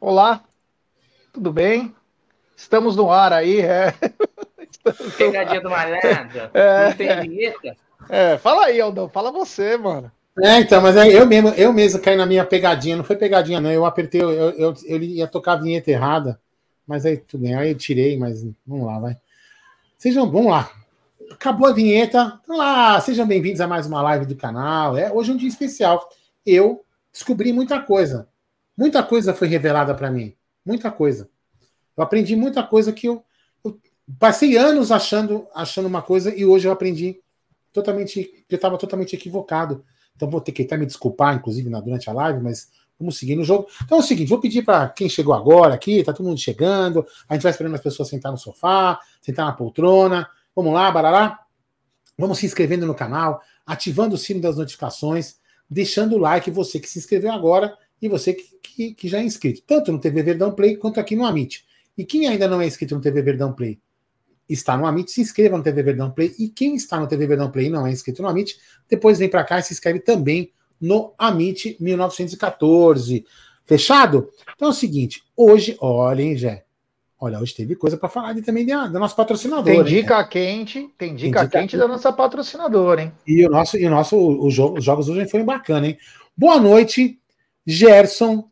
Olá, tudo bem? Estamos no ar aí, é. Pegadinha do malandro. É, Não tem vinheta? É, fala aí, Aldão, fala você, mano. É, então, mas eu mesmo, eu mesmo caí na minha pegadinha, não foi pegadinha, não. Eu apertei, eu, eu, eu ia tocar a vinheta errada, mas aí tudo bem, aí eu tirei, mas vamos lá, vai. Sejam, vamos lá. Acabou a vinheta. Vamos lá, sejam bem-vindos a mais uma live do canal. É, hoje é um dia especial. Eu descobri muita coisa. Muita coisa foi revelada para mim. Muita coisa. Eu aprendi muita coisa que eu, eu, passei anos achando, achando uma coisa e hoje eu aprendi totalmente, que eu estava totalmente equivocado. Então vou ter que até me desculpar, inclusive, na, durante a live, mas vamos seguir no jogo. Então é o seguinte, vou pedir para quem chegou agora aqui, tá todo mundo chegando, a gente vai esperando as pessoas sentar no sofá, sentar na poltrona. Vamos lá, barará. Vamos se inscrevendo no canal, ativando o sino das notificações, deixando o like, você que se inscreveu agora e você que, que, que já é inscrito, tanto no TV Verdão Play quanto aqui no Amit. E quem ainda não é inscrito no TV Verdão Play, está no Amit, se inscreva no TV Verdão Play. E quem está no TV Verdão Play e não é inscrito no Amit, depois vem para cá e se inscreve também no Amit 1914. Fechado? Então é o seguinte, hoje, olhem, Jé. Olha, hoje teve coisa para falar de, também da, da nossa patrocinadora. Tem dica hein? quente, tem dica, tem dica quente da nossa patrocinadora, hein? E o nosso, e o nosso o jogo, os jogos hoje foram bacana, hein? Boa noite, Gerson,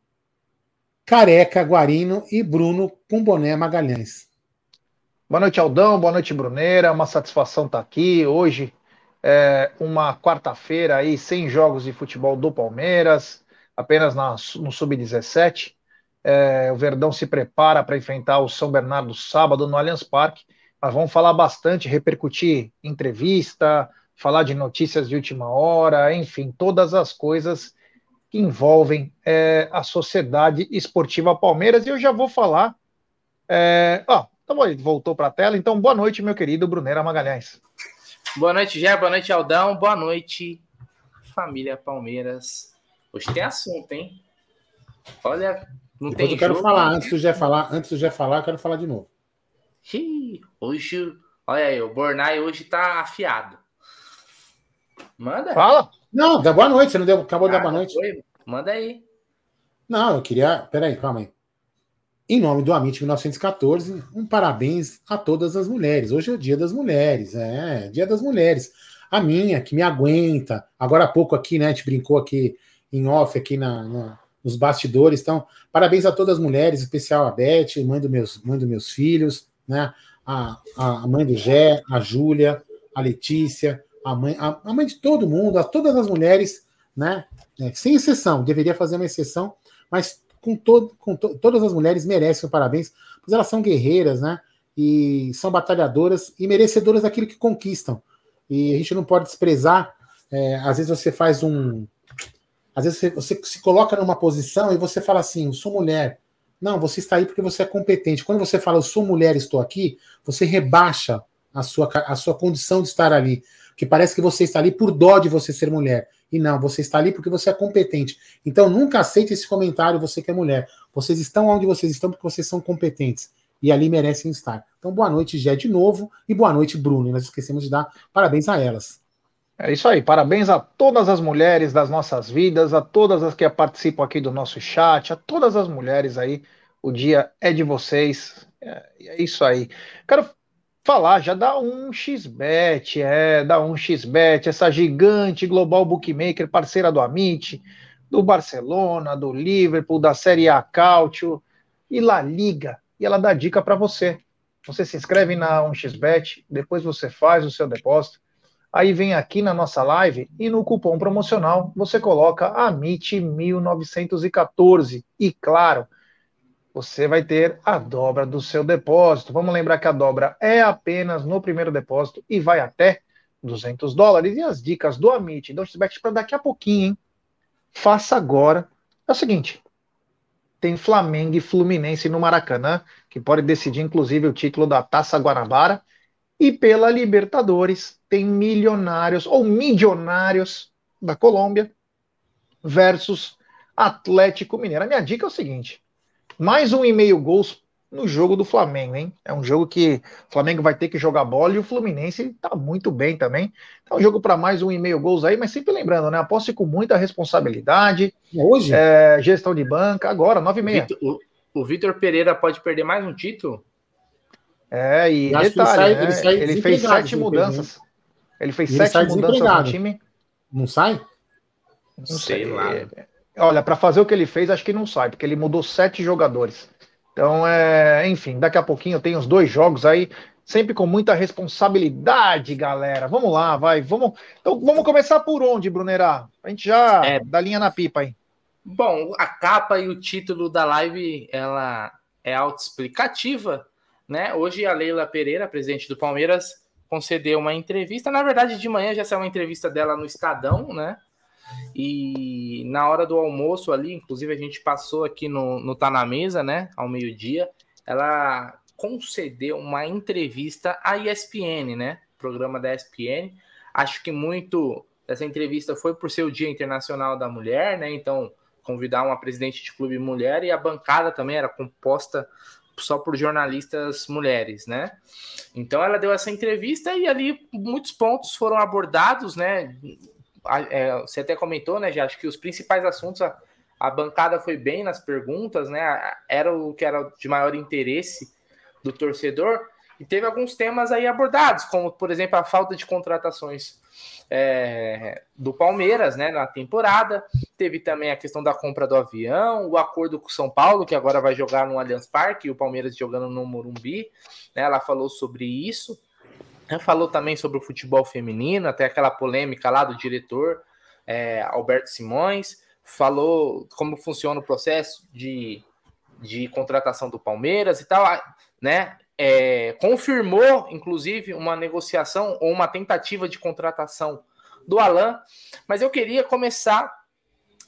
Careca, Guarino e Bruno com boné Magalhães. Boa noite, Aldão. Boa noite, Bruneira. Uma satisfação estar tá aqui. Hoje é uma quarta-feira aí, sem jogos de futebol do Palmeiras, apenas na, no Sub-17. É, o Verdão se prepara para enfrentar o São Bernardo sábado no Allianz Parque. Mas vamos falar bastante, repercutir entrevista, falar de notícias de última hora, enfim, todas as coisas que envolvem é, a Sociedade Esportiva Palmeiras. E eu já vou falar. É, ó, então voltou para a tela. Então, boa noite, meu querido Brunera Magalhães. Boa noite, Jé. Boa noite, Aldão. Boa noite, família Palmeiras. Hoje tem assunto, hein? Olha, não Depois tem. Eu quero jogo, falar, antes do Jé falar, antes do Jé falar, eu quero falar de novo. Hoje, olha aí, o Bornai hoje tá afiado. Manda. Fala. Não, dá boa noite, você não deu, acabou de dar boa noite. Foi. Manda aí. Não, eu queria. Peraí, calma aí. Em nome do Amit 1914, um parabéns a todas as mulheres. Hoje é o Dia das Mulheres, é, Dia das Mulheres. A minha, que me aguenta. Agora há pouco aqui, né, a gente brincou aqui em off, aqui na, na nos bastidores. Então, parabéns a todas as mulheres, especial a Beth, mãe, do meus, mãe dos meus filhos, né? A, a mãe do Gé, a Júlia, a Letícia, a mãe, a, a mãe de todo mundo, a todas as mulheres, né? É, sem exceção, deveria fazer uma exceção, mas com, todo, com to, todas as mulheres merecem parabéns, pois elas são guerreiras, né? E são batalhadoras e merecedoras daquilo que conquistam. E a gente não pode desprezar. É, às vezes você faz um. Às vezes você, você se coloca numa posição e você fala assim: eu sou mulher. Não, você está aí porque você é competente. Quando você fala, eu sou mulher, estou aqui, você rebaixa a sua, a sua condição de estar ali que parece que você está ali por dó de você ser mulher. E não, você está ali porque você é competente. Então nunca aceite esse comentário, você que é mulher. Vocês estão onde vocês estão porque vocês são competentes. E ali merecem estar. Então, boa noite, Gé, de novo. E boa noite, Bruno. E nós esquecemos de dar parabéns a elas. É isso aí, parabéns a todas as mulheres das nossas vidas, a todas as que participam aqui do nosso chat, a todas as mulheres aí. O dia é de vocês. É, é isso aí. Quero falar, já dá um xbet, é, dá um xbet, essa gigante global bookmaker, parceira do Amit, do Barcelona, do Liverpool, da Série A Cautio e La Liga. E ela dá dica para você. Você se inscreve na 1xBet, depois você faz o seu depósito, aí vem aqui na nossa live e no cupom promocional você coloca AMIT1914. E claro, você vai ter a dobra do seu depósito. Vamos lembrar que a dobra é apenas no primeiro depósito e vai até 200 dólares. E as dicas do Amit, do Xbet para daqui a pouquinho, hein? Faça agora. É o seguinte: tem Flamengo e Fluminense no Maracanã, que pode decidir inclusive o título da Taça Guanabara. E pela Libertadores, tem Milionários ou Milionários da Colômbia versus Atlético Mineiro. A minha dica é o seguinte: mais um e meio gols no jogo do Flamengo, hein? É um jogo que o Flamengo vai ter que jogar bola e o Fluminense tá muito bem também. É um jogo para mais um e meio gols aí, mas sempre lembrando, né? Aposte com muita responsabilidade. Hoje? É, gestão de banca, agora, nove e meia. O, Vitor Pereira pode perder mais um título? É, e detalhe, sai- né? ele sai ele, fez sete mudanças. Ele fez ele sete mudanças no time. Não sai? Não Sei sei. lá. Olha, para fazer o que ele fez, acho que não sai, porque ele mudou sete jogadores. Então, é, enfim, daqui a pouquinho tem os dois jogos aí, sempre com muita responsabilidade, galera. Vamos lá, vai. Vamos. Então, vamos começar por onde, Brunerá? A gente já É. dá linha na pipa aí. Bom, a capa e o título da live, ela é autoexplicativa, né? Hoje a Leila Pereira, presidente do Palmeiras, concedeu uma entrevista. Na verdade, de manhã já saiu uma entrevista dela no Estadão, né? E na hora do almoço ali, inclusive a gente passou aqui no, no Tá Na Mesa, né? Ao meio-dia, ela concedeu uma entrevista à ESPN, né? Programa da ESPN. Acho que muito dessa entrevista foi por ser o Dia Internacional da Mulher, né? Então, convidar uma presidente de clube mulher e a bancada também era composta só por jornalistas mulheres, né? Então ela deu essa entrevista e ali muitos pontos foram abordados, né? É, você até comentou, né? Já acho que os principais assuntos a, a bancada foi bem nas perguntas, né? Era o que era de maior interesse do torcedor e teve alguns temas aí abordados, como por exemplo a falta de contratações é, do Palmeiras, né? Na temporada Teve também a questão da compra do avião, o acordo com o São Paulo, que agora vai jogar no Allianz Parque, e o Palmeiras jogando no Morumbi. né? Ela falou sobre isso. Ela falou também sobre o futebol feminino, até aquela polêmica lá do diretor é, Alberto Simões. Falou como funciona o processo de, de contratação do Palmeiras e tal, né? É, confirmou, inclusive, uma negociação ou uma tentativa de contratação do Alan. Mas eu queria começar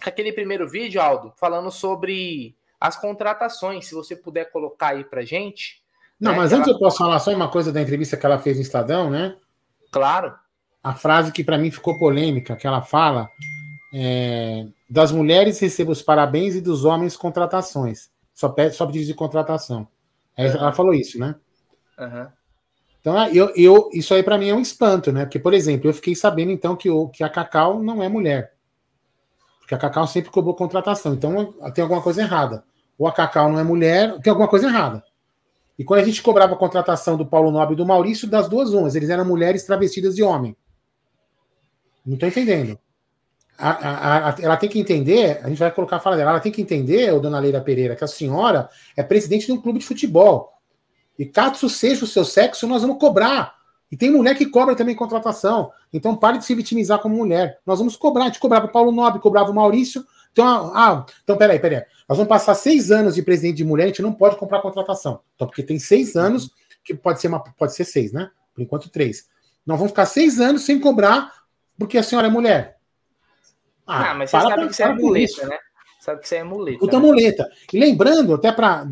com aquele primeiro vídeo, Aldo, falando sobre as contratações. Se você puder colocar aí pra gente. Não, né, mas antes ela- eu posso falar só uma coisa da entrevista que ela fez no Estadão, né? Claro. A frase que para mim ficou polêmica, que ela fala é, das mulheres recebo os parabéns e dos homens contratações. Só pede só pedido de contratação. Aí Ela falou isso, né? Aham. Então, ah, eu, eu, isso aí para mim é um espanto, né? Porque, por exemplo, eu fiquei sabendo então que, o, que a Cacau não é mulher. Porque a Cacau sempre cobrou contratação. Então tem alguma coisa errada. Ou a Cacau não é mulher, tem alguma coisa errada. E quando a gente cobrava a contratação do Paulo Nobre e do Maurício, das duas umas, eles eram mulheres travestidas de homem. Não estou entendendo. A- a- a- ela tem que entender, a gente vai colocar a fala dela, ela tem que entender, ô, dona Leila Pereira, que a senhora é presidente de um clube de futebol. E caso seja o seu sexo, nós vamos cobrar. E tem mulher que cobra também contratação. Então pare de se vitimizar como mulher. Nós vamos cobrar. A gente cobrava o Paulo Nobre, cobrava o Maurício. Então, ah, ah, então peraí, peraí. Nós vamos passar seis anos de presidente de mulher, a gente não pode comprar contratação. Então, porque tem seis anos, que pode ser, uma, pode ser seis, né? Por enquanto, três. Nós vamos ficar seis anos sem cobrar, porque a senhora é mulher. Ah, mas você para sabe que isso é muleta, né? Sabe que isso é muleta. Puta né? muleta. E lembrando, até para.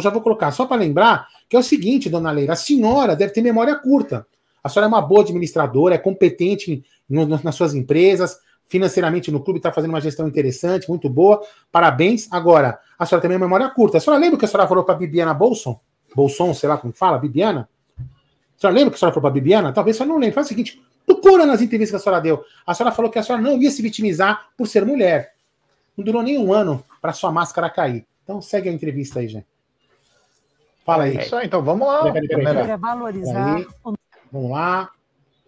Já vou colocar, só para lembrar, que é o seguinte, dona Leila, a senhora deve ter memória curta. A senhora é uma boa administradora, é competente no- no- nas suas empresas, financeiramente no clube, está fazendo uma gestão interessante, muito boa. Parabéns. Agora, a senhora tem memória curta. A senhora lembra o que a senhora falou para Bibiana Bolson? Bolson, sei lá como fala, Bibiana? A senhora lembra o que a senhora falou para Bibiana? Talvez a senhora não lembre. Faz o seguinte: procura nas entrevistas que a senhora deu. A senhora falou que a senhora não ia se vitimizar por ser mulher. Não durou nem um ano para sua máscara cair. Então segue a entrevista aí, gente. Fala aí. É isso aí, então vamos lá. Peraí, peraí, é. Vamos lá.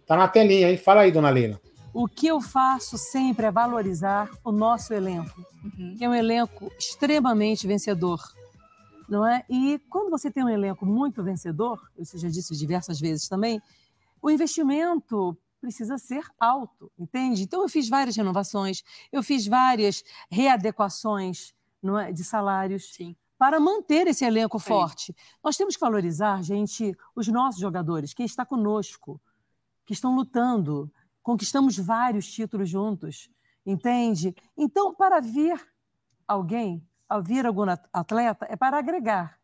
Tá na telinha aí. Fala aí, dona Leila. O que eu faço sempre é valorizar o nosso elenco, que é um elenco extremamente vencedor, não é? E quando você tem um elenco muito vencedor, eu já disse diversas vezes também, o investimento precisa ser alto, entende? Então eu fiz várias renovações, eu fiz várias readequações é, de salários Sim. para manter esse elenco Sim. forte. Nós temos que valorizar, gente, os nossos jogadores, quem está conosco, que estão lutando, conquistamos vários títulos juntos, entende? Então, para vir alguém, ao vir algum at- atleta, é para agregar.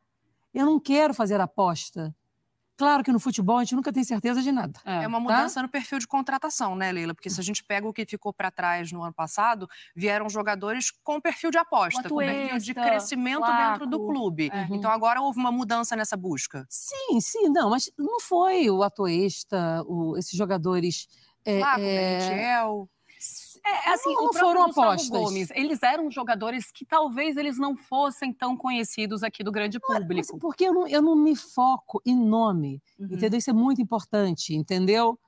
Eu não quero fazer aposta. Claro que no futebol a gente nunca tem certeza de nada. É uma tá? mudança no perfil de contratação, né, Leila? Porque se a gente pega o que ficou para trás no ano passado, vieram jogadores com perfil de aposta, com perfil de crescimento dentro do flaco. clube. Uhum. Então agora houve uma mudança nessa busca. Sim, sim, não, mas não foi o Atoesta, o, esses jogadores. É, é, Merentiel. É, assim, não, foram apostas. Gomes, eles eram jogadores que talvez eles não fossem tão conhecidos aqui do grande público. Mas porque eu não, eu não me foco em nome, uhum. entendeu? Isso é muito importante, entendeu?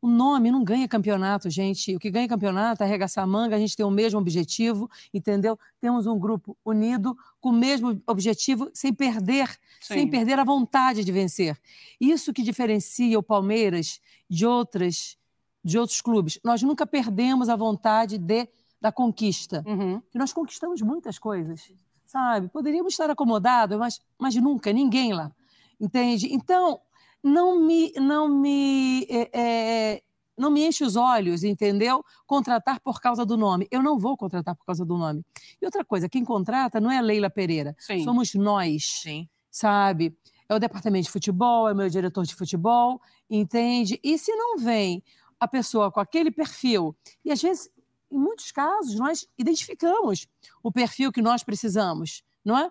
O nome não ganha campeonato, gente. O que ganha campeonato é arregaçar a manga, a gente tem o mesmo objetivo, entendeu? Temos um grupo unido, com o mesmo objetivo, sem perder, Sim. sem perder a vontade de vencer. Isso que diferencia o Palmeiras de outras de outros clubes. Nós nunca perdemos a vontade de da conquista. Uhum. nós conquistamos muitas coisas, sabe? Poderíamos estar acomodados, mas, mas nunca, ninguém lá. Entende? Então, não me, não me, é, é, não me enche os olhos, entendeu? Contratar por causa do nome. Eu não vou contratar por causa do nome. E outra coisa, quem contrata não é a Leila Pereira. Sim. Somos nós, Sim. sabe? É o departamento de futebol, é o meu diretor de futebol, entende? E se não vem a pessoa com aquele perfil, e às vezes, em muitos casos, nós identificamos o perfil que nós precisamos, não é?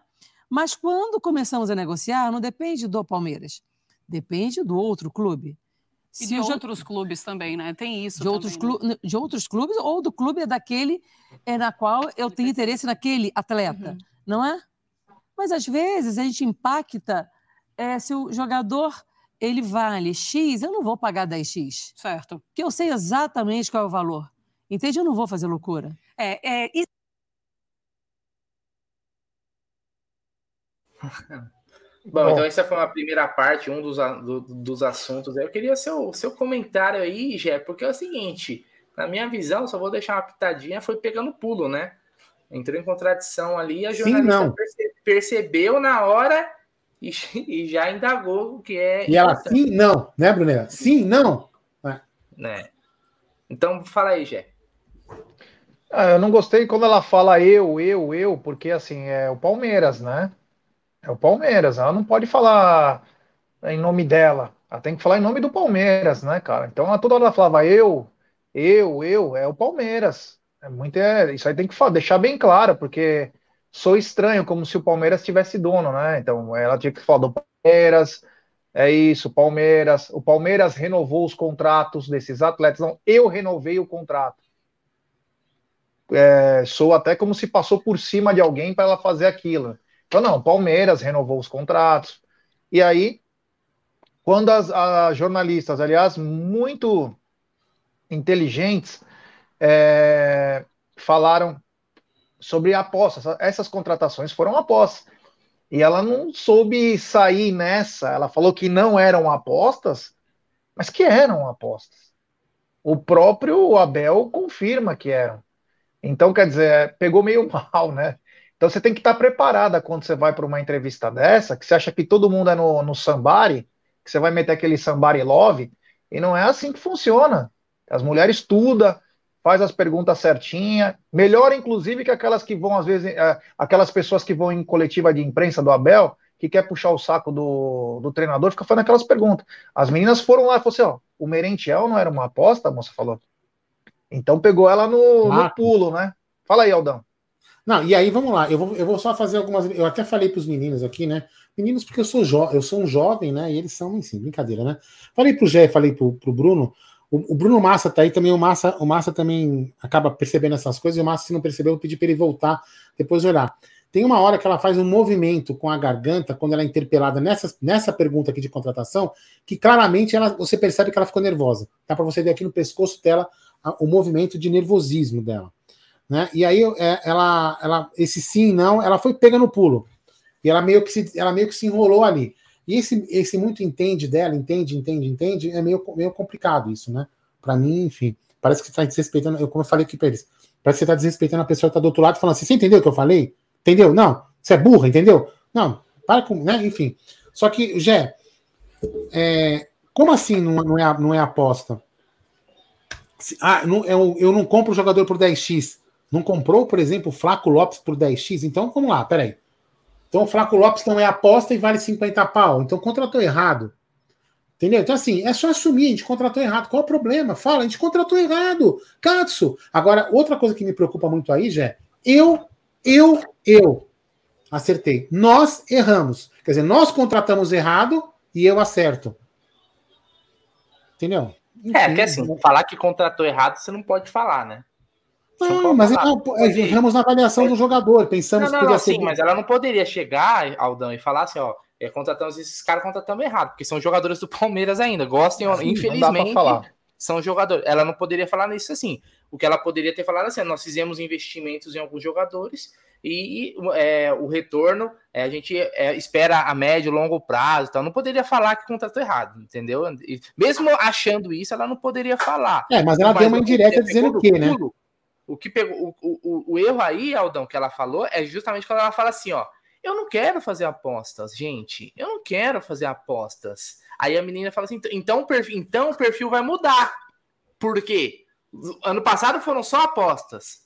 Mas quando começamos a negociar, não depende do Palmeiras Depende do outro clube. E de outros clubes também, né? Tem isso. De, outros, né? de outros clubes ou do clube daquele é, na qual eu tenho interesse naquele atleta, uhum. não é? Mas às vezes a gente impacta é, se o jogador ele vale X, eu não vou pagar 10X. Certo. Porque eu sei exatamente qual é o valor. Entende? Eu não vou fazer loucura. É, é... E... Bom, Bom, então essa foi uma primeira parte, um dos, do, dos assuntos. Eu queria seu, seu comentário aí, Gé, porque é o seguinte, na minha visão, só vou deixar uma pitadinha, foi pegando pulo, né? Entrou em contradição ali, a jornalista sim, perce, percebeu na hora e, e, já indagou o que é. E ela, sim, não, né, Brunella? Sim, não. É. Né? Então, fala aí, Gé. Ah, eu não gostei quando ela fala eu, eu, eu, porque assim, é o Palmeiras, né? É o Palmeiras. Ela não pode falar em nome dela. Ela tem que falar em nome do Palmeiras, né, cara? Então, a toda hora ela falava eu, eu, eu, é o Palmeiras. É muito, é, isso aí tem que falar, deixar bem claro, porque sou estranho, como se o Palmeiras tivesse dono, né? Então, ela tinha que falar do Palmeiras, é isso, Palmeiras. O Palmeiras renovou os contratos desses atletas. Não, eu renovei o contrato. É, sou até como se passou por cima de alguém para ela fazer aquilo. Então, não, Palmeiras renovou os contratos. E aí, quando as, as jornalistas, aliás, muito inteligentes, é, falaram sobre apostas, essas contratações foram apostas. E ela não soube sair nessa. Ela falou que não eram apostas, mas que eram apostas. O próprio Abel confirma que eram. Então, quer dizer, pegou meio mal, né? Então você tem que estar preparada quando você vai para uma entrevista dessa, que você acha que todo mundo é no, no sambari, que você vai meter aquele sambari love, e não é assim que funciona. As mulheres estudam, faz as perguntas certinha, melhor inclusive que aquelas que vão às vezes, é, aquelas pessoas que vão em coletiva de imprensa do Abel, que quer puxar o saco do, do treinador, fica fazendo aquelas perguntas. As meninas foram lá e falaram assim, ó, o Merentiel não era uma aposta, a moça falou. Então pegou ela no, no pulo, né? Fala aí, Aldão. Não, e aí vamos lá, eu vou, eu vou só fazer algumas. Eu até falei para os meninos aqui, né? Meninos, porque eu sou, jo, eu sou um jovem, né? E eles são, enfim, brincadeira, né? Falei pro Gé, falei pro, pro Bruno. O, Bruno Massa tá aí também, o Massa, o Massa também acaba percebendo essas coisas, e o Massa, se não percebeu, eu pedi para ele voltar, depois olhar. Tem uma hora que ela faz um movimento com a garganta, quando ela é interpelada nessa, nessa pergunta aqui de contratação, que claramente ela, você percebe que ela ficou nervosa. Dá para você ver aqui no pescoço dela a, o movimento de nervosismo dela. Né? E aí é, ela, ela, esse sim não, ela foi pega no pulo. E ela meio que se, ela meio que se enrolou ali. E esse, esse muito entende dela, entende, entende, entende, é meio, meio complicado isso, né? Para mim, enfim, parece que está desrespeitando, eu, como eu falei aqui para eles, parece que você está desrespeitando a pessoa que está do outro lado, falando assim, você entendeu o que eu falei? Entendeu? Não, você é burra, entendeu? Não, para com, né? Enfim. Só que, Jé, é, como assim não, não, é, não é aposta? Ah, não, eu, eu não compro o jogador por 10x. Não comprou, por exemplo, o Flaco Lopes por 10x? Então, vamos lá, peraí. Então, o Flaco Lopes não é aposta e vale 50 pau. Então, contratou errado. Entendeu? Então, assim, é só assumir, a gente contratou errado. Qual o problema? Fala, a gente contratou errado. Katsu. Agora, outra coisa que me preocupa muito aí, Jé, eu, eu, eu acertei. Nós erramos. Quer dizer, nós contratamos errado e eu acerto. Entendeu? Enfim, é, porque assim, falar que contratou errado, você não pode falar, né? Não, mas não, erramos na avaliação do jogador. Pensamos não, não, que podia ser. Sim, mas ela não poderia chegar, Aldão, e falar assim: ó, é, contratamos esses caras, contratamos errado, porque são jogadores do Palmeiras ainda. Gostem ou infelizmente, são jogadores. Ela não poderia falar isso assim. O que ela poderia ter falado assim: nós fizemos investimentos em alguns jogadores e é, o retorno é, a gente é, espera a médio e longo prazo. Então, não poderia falar que contratou errado, entendeu? E mesmo achando isso, ela não poderia falar. É, mas ela mas deu uma indireta dizendo o quê, né? O que pegou o, o, o erro aí, Aldão, que ela falou, é justamente quando ela fala assim: ó, eu não quero fazer apostas, gente. Eu não quero fazer apostas. Aí a menina fala assim: então o perfil, então o perfil vai mudar. Por quê? Ano passado foram só apostas.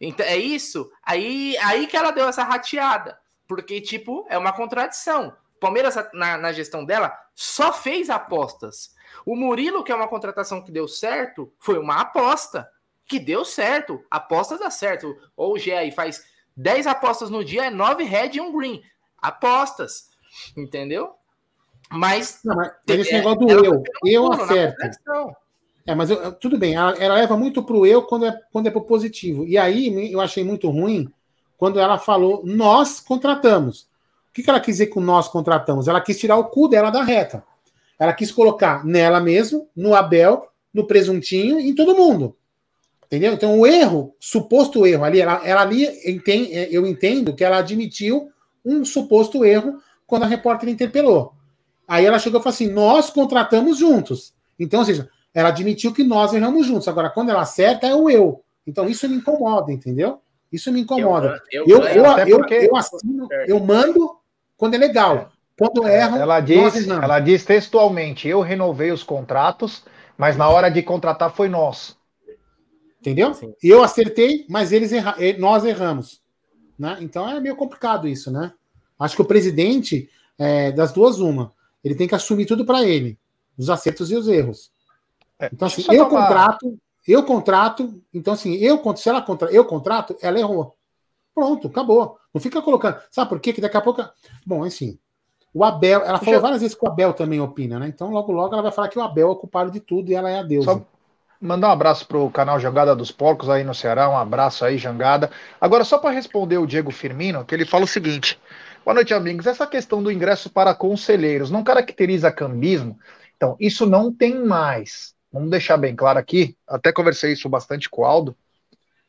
Então é isso. Aí, aí que ela deu essa rateada. Porque, tipo, é uma contradição. Palmeiras, na, na gestão dela, só fez apostas. O Murilo, que é uma contratação que deu certo, foi uma aposta que deu certo. Apostas dá certo. Ou o Gé aí faz 10 apostas no dia, é 9 red e um green. Apostas. Entendeu? Mas. Não, mas esse é, negócio do eu. Eu acerto. É, mas eu, tudo bem, ela, ela, leva muito pro eu quando é, quando é pro positivo. E aí eu achei muito ruim quando ela falou nós contratamos. O que, que ela quis dizer com nós contratamos? Ela quis tirar o cu dela da reta. Ela quis colocar nela mesmo, no Abel, no presuntinho, em todo mundo. Entendeu? Então, o erro, suposto erro ali, ela, ela ali, entende, eu entendo que ela admitiu um suposto erro quando a repórter interpelou. Aí ela chegou e falou assim: nós contratamos juntos. Então, ou seja, ela admitiu que nós erramos juntos. Agora, quando ela acerta, é o eu. Então, isso me incomoda, entendeu? Isso me incomoda. Eu, eu, eu, eu, porque... eu, assino, eu mando quando é legal. Quando é, erram, ela diz, ela diz textualmente: eu renovei os contratos, mas na hora de contratar foi nós. Entendeu? Sim. Eu acertei, mas eles erra... nós erramos. Né? Então é meio complicado isso, né? Acho que o presidente, é, das duas, uma, ele tem que assumir tudo para ele, os acertos e os erros. É, então, assim, eu tomar... contrato, eu contrato, então assim, eu se ela contra, eu contrato, ela errou. Pronto, acabou. Não fica colocando. Sabe por quê? Que daqui a pouco. Bom, assim, o Abel, ela falou várias vezes que o Abel também opina, né? Então, logo, logo ela vai falar que o Abel é o culpado de tudo e ela é a deusa. Só, Mandar um abraço pro canal Jangada dos Porcos aí no Ceará, um abraço aí, Jangada. Agora, só para responder o Diego Firmino, que ele fala o seguinte: Boa noite, amigos. Essa questão do ingresso para conselheiros não caracteriza cambismo? Então, isso não tem mais. Vamos deixar bem claro aqui, até conversei isso bastante com o Aldo.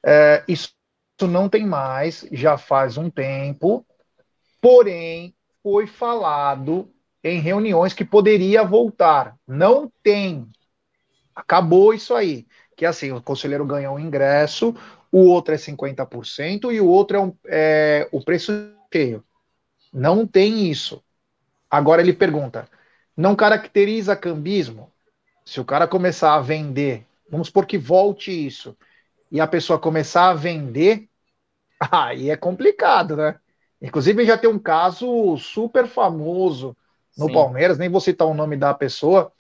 É, isso não tem mais, já faz um tempo, porém, foi falado em reuniões que poderia voltar. Não tem, Acabou isso aí. Que assim, o conselheiro ganha um ingresso, o outro é 50% e o outro é, um, é o preço cheio. Não tem isso. Agora ele pergunta: não caracteriza cambismo? Se o cara começar a vender, vamos supor que volte isso, e a pessoa começar a vender, aí é complicado, né? Inclusive já tem um caso super famoso no Sim. Palmeiras, nem vou citar o nome da pessoa,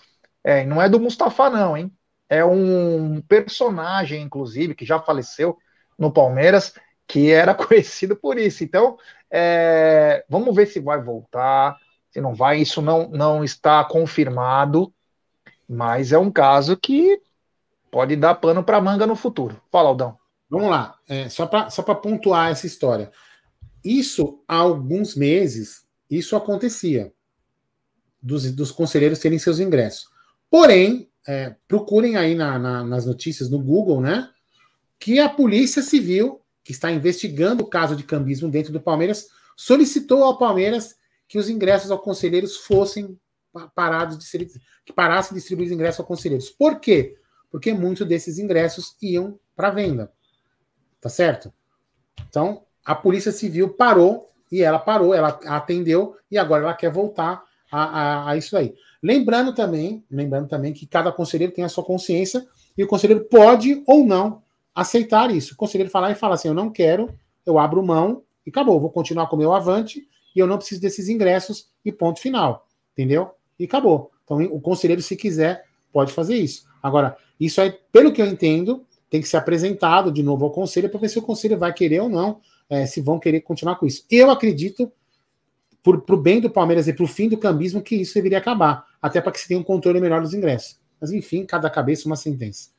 é, não é do Mustafa, não, hein? É um personagem, inclusive, que já faleceu no Palmeiras, que era conhecido por isso. Então, é, vamos ver se vai voltar, se não vai. Isso não, não está confirmado, mas é um caso que pode dar pano para manga no futuro. Fala, Aldão. Vamos lá, é, só para só pontuar essa história. Isso, há alguns meses, isso acontecia, dos, dos conselheiros terem seus ingressos. Porém, é, procurem aí na, na, nas notícias no Google, né? Que a Polícia Civil, que está investigando o caso de cambismo dentro do Palmeiras, solicitou ao Palmeiras que os ingressos aos conselheiros fossem parados de ser, que parassem de distribuir os ingressos aos conselheiros. Por quê? Porque muitos desses ingressos iam para venda. Tá certo? Então, a Polícia Civil parou e ela parou, ela atendeu e agora ela quer voltar a, a, a isso aí. Lembrando também, lembrando também que cada conselheiro tem a sua consciência e o conselheiro pode ou não aceitar isso. O conselheiro falar e falar assim: eu não quero, eu abro mão e acabou, vou continuar com o meu avante e eu não preciso desses ingressos e ponto final. Entendeu? E acabou. Então, o conselheiro, se quiser, pode fazer isso. Agora, isso aí, pelo que eu entendo, tem que ser apresentado de novo ao conselho para ver se o conselho vai querer ou não, é, se vão querer continuar com isso. Eu acredito para o bem do Palmeiras e para o fim do cambismo, que isso deveria acabar, até para que se tenha um controle melhor dos ingressos. Mas enfim, cada cabeça uma sentença.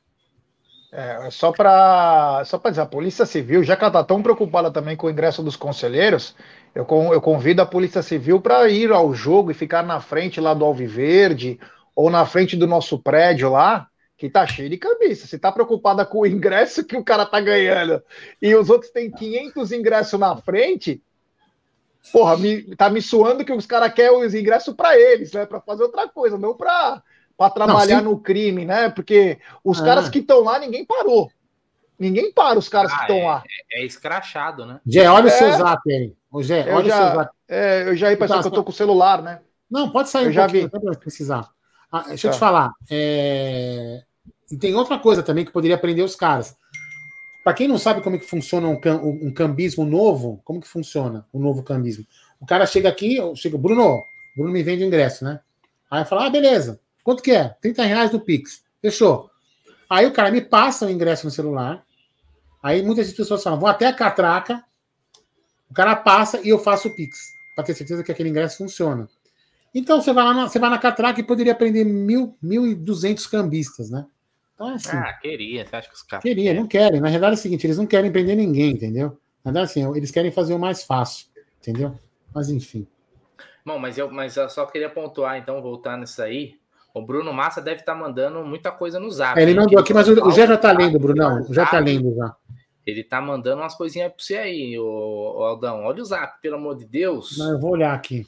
É, só para só dizer, a Polícia Civil, já que ela está tão preocupada também com o ingresso dos conselheiros, eu, eu convido a Polícia Civil para ir ao jogo e ficar na frente lá do Alviverde ou na frente do nosso prédio lá, que tá cheio de cabeça. Você tá preocupada com o ingresso que o cara tá ganhando e os outros têm 500 ingressos na frente, porra, me, tá me suando que os caras querem os ingressos para eles, né? Para fazer outra coisa, não para para trabalhar não, no crime, né? Porque os ah. caras que estão lá, ninguém parou. Ninguém para os caras ah, que estão é, lá. É, é, escrachado, né? Gé, olha é, o seu zap aí. O Gé, olha já, o seu zap. É, eu já ia pensar tá, que eu tô com o celular, né? Não, pode sair eu um já vi. precisar. Ah, deixa tá. eu te falar. É... E tem outra coisa também que poderia aprender os caras. Para quem não sabe como é que funciona um, cam um cambismo novo, como que funciona o novo cambismo? O cara chega aqui, chega, Bruno, Bruno me vende ingresso, né? Aí fala, ah, beleza. Quanto que é? 30 reais no Pix. Fechou. Aí o cara me passa o ingresso no celular. Aí muitas pessoas falam, vou até a catraca. O cara passa e eu faço o Pix. Para ter certeza que aquele ingresso funciona. Então você vai lá na, você vai na catraca e poderia prender mil, mil e duzentos cambistas, né? Então, é assim, ah, queria. Você acha que os caras. Queria, não querem. Na verdade é o seguinte, eles não querem prender ninguém, entendeu? Na verdade, assim, eles querem fazer o mais fácil, entendeu? Mas enfim. Bom, mas eu, mas eu só queria pontuar, então, voltar nisso aí. O Bruno Massa deve estar tá mandando muita coisa no zap. É, ele mandou aqui, mas o, Gé já está lendo, Brunão. Já está lendo já. Ele tá mandando umas coisinhas para você aí, o, o, Aldão. Olha o zap, pelo amor de Deus. Não, eu vou olhar aqui.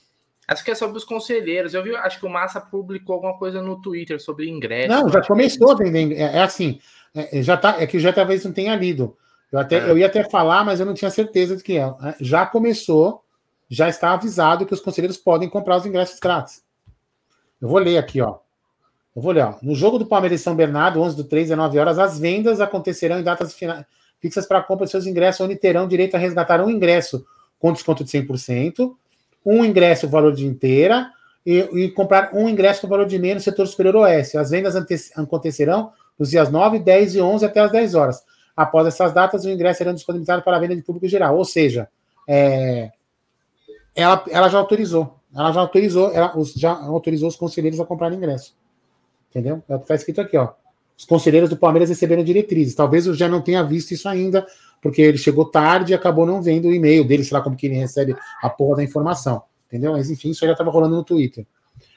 Acho que é sobre os conselheiros. Eu vi, acho que o Massa publicou alguma coisa no Twitter sobre ingresso. Não, já começou a vender. É, é assim, é, é, já tá, é que já talvez não tenha lido. Eu, até, é. eu ia até falar, mas eu não tinha certeza de que é. é. Já começou, já está avisado que os conselheiros podem comprar os ingressos grátis. Eu vou ler aqui, ó. Eu vou ler, ó. No jogo do Palmeiras e São Bernardo, 11 do 3, 19 horas, as vendas acontecerão em datas fixas para a compra de seus ingressos, onde terão direito a resgatar um ingresso com desconto de 100%, um ingresso valor de inteira e, e, comprar um ingresso com valor de menos no setor superior oeste. As vendas acontecerão nos dias 9, 10 e 11 até as 10 horas. Após essas datas, o ingresso será disponibilizado para a venda de público geral. Ou seja, é, ela, ela já autorizou. Ela já autorizou, ela já autorizou os conselheiros a comprar ingresso. Entendeu? É o que está escrito aqui, ó. Os conselheiros do Palmeiras receberam diretrizes. Talvez eu já não tenha visto isso ainda, porque ele chegou tarde e acabou não vendo o e-mail dele, sei lá como que ele recebe a porra da informação. Entendeu? Mas enfim, isso já estava rolando no Twitter.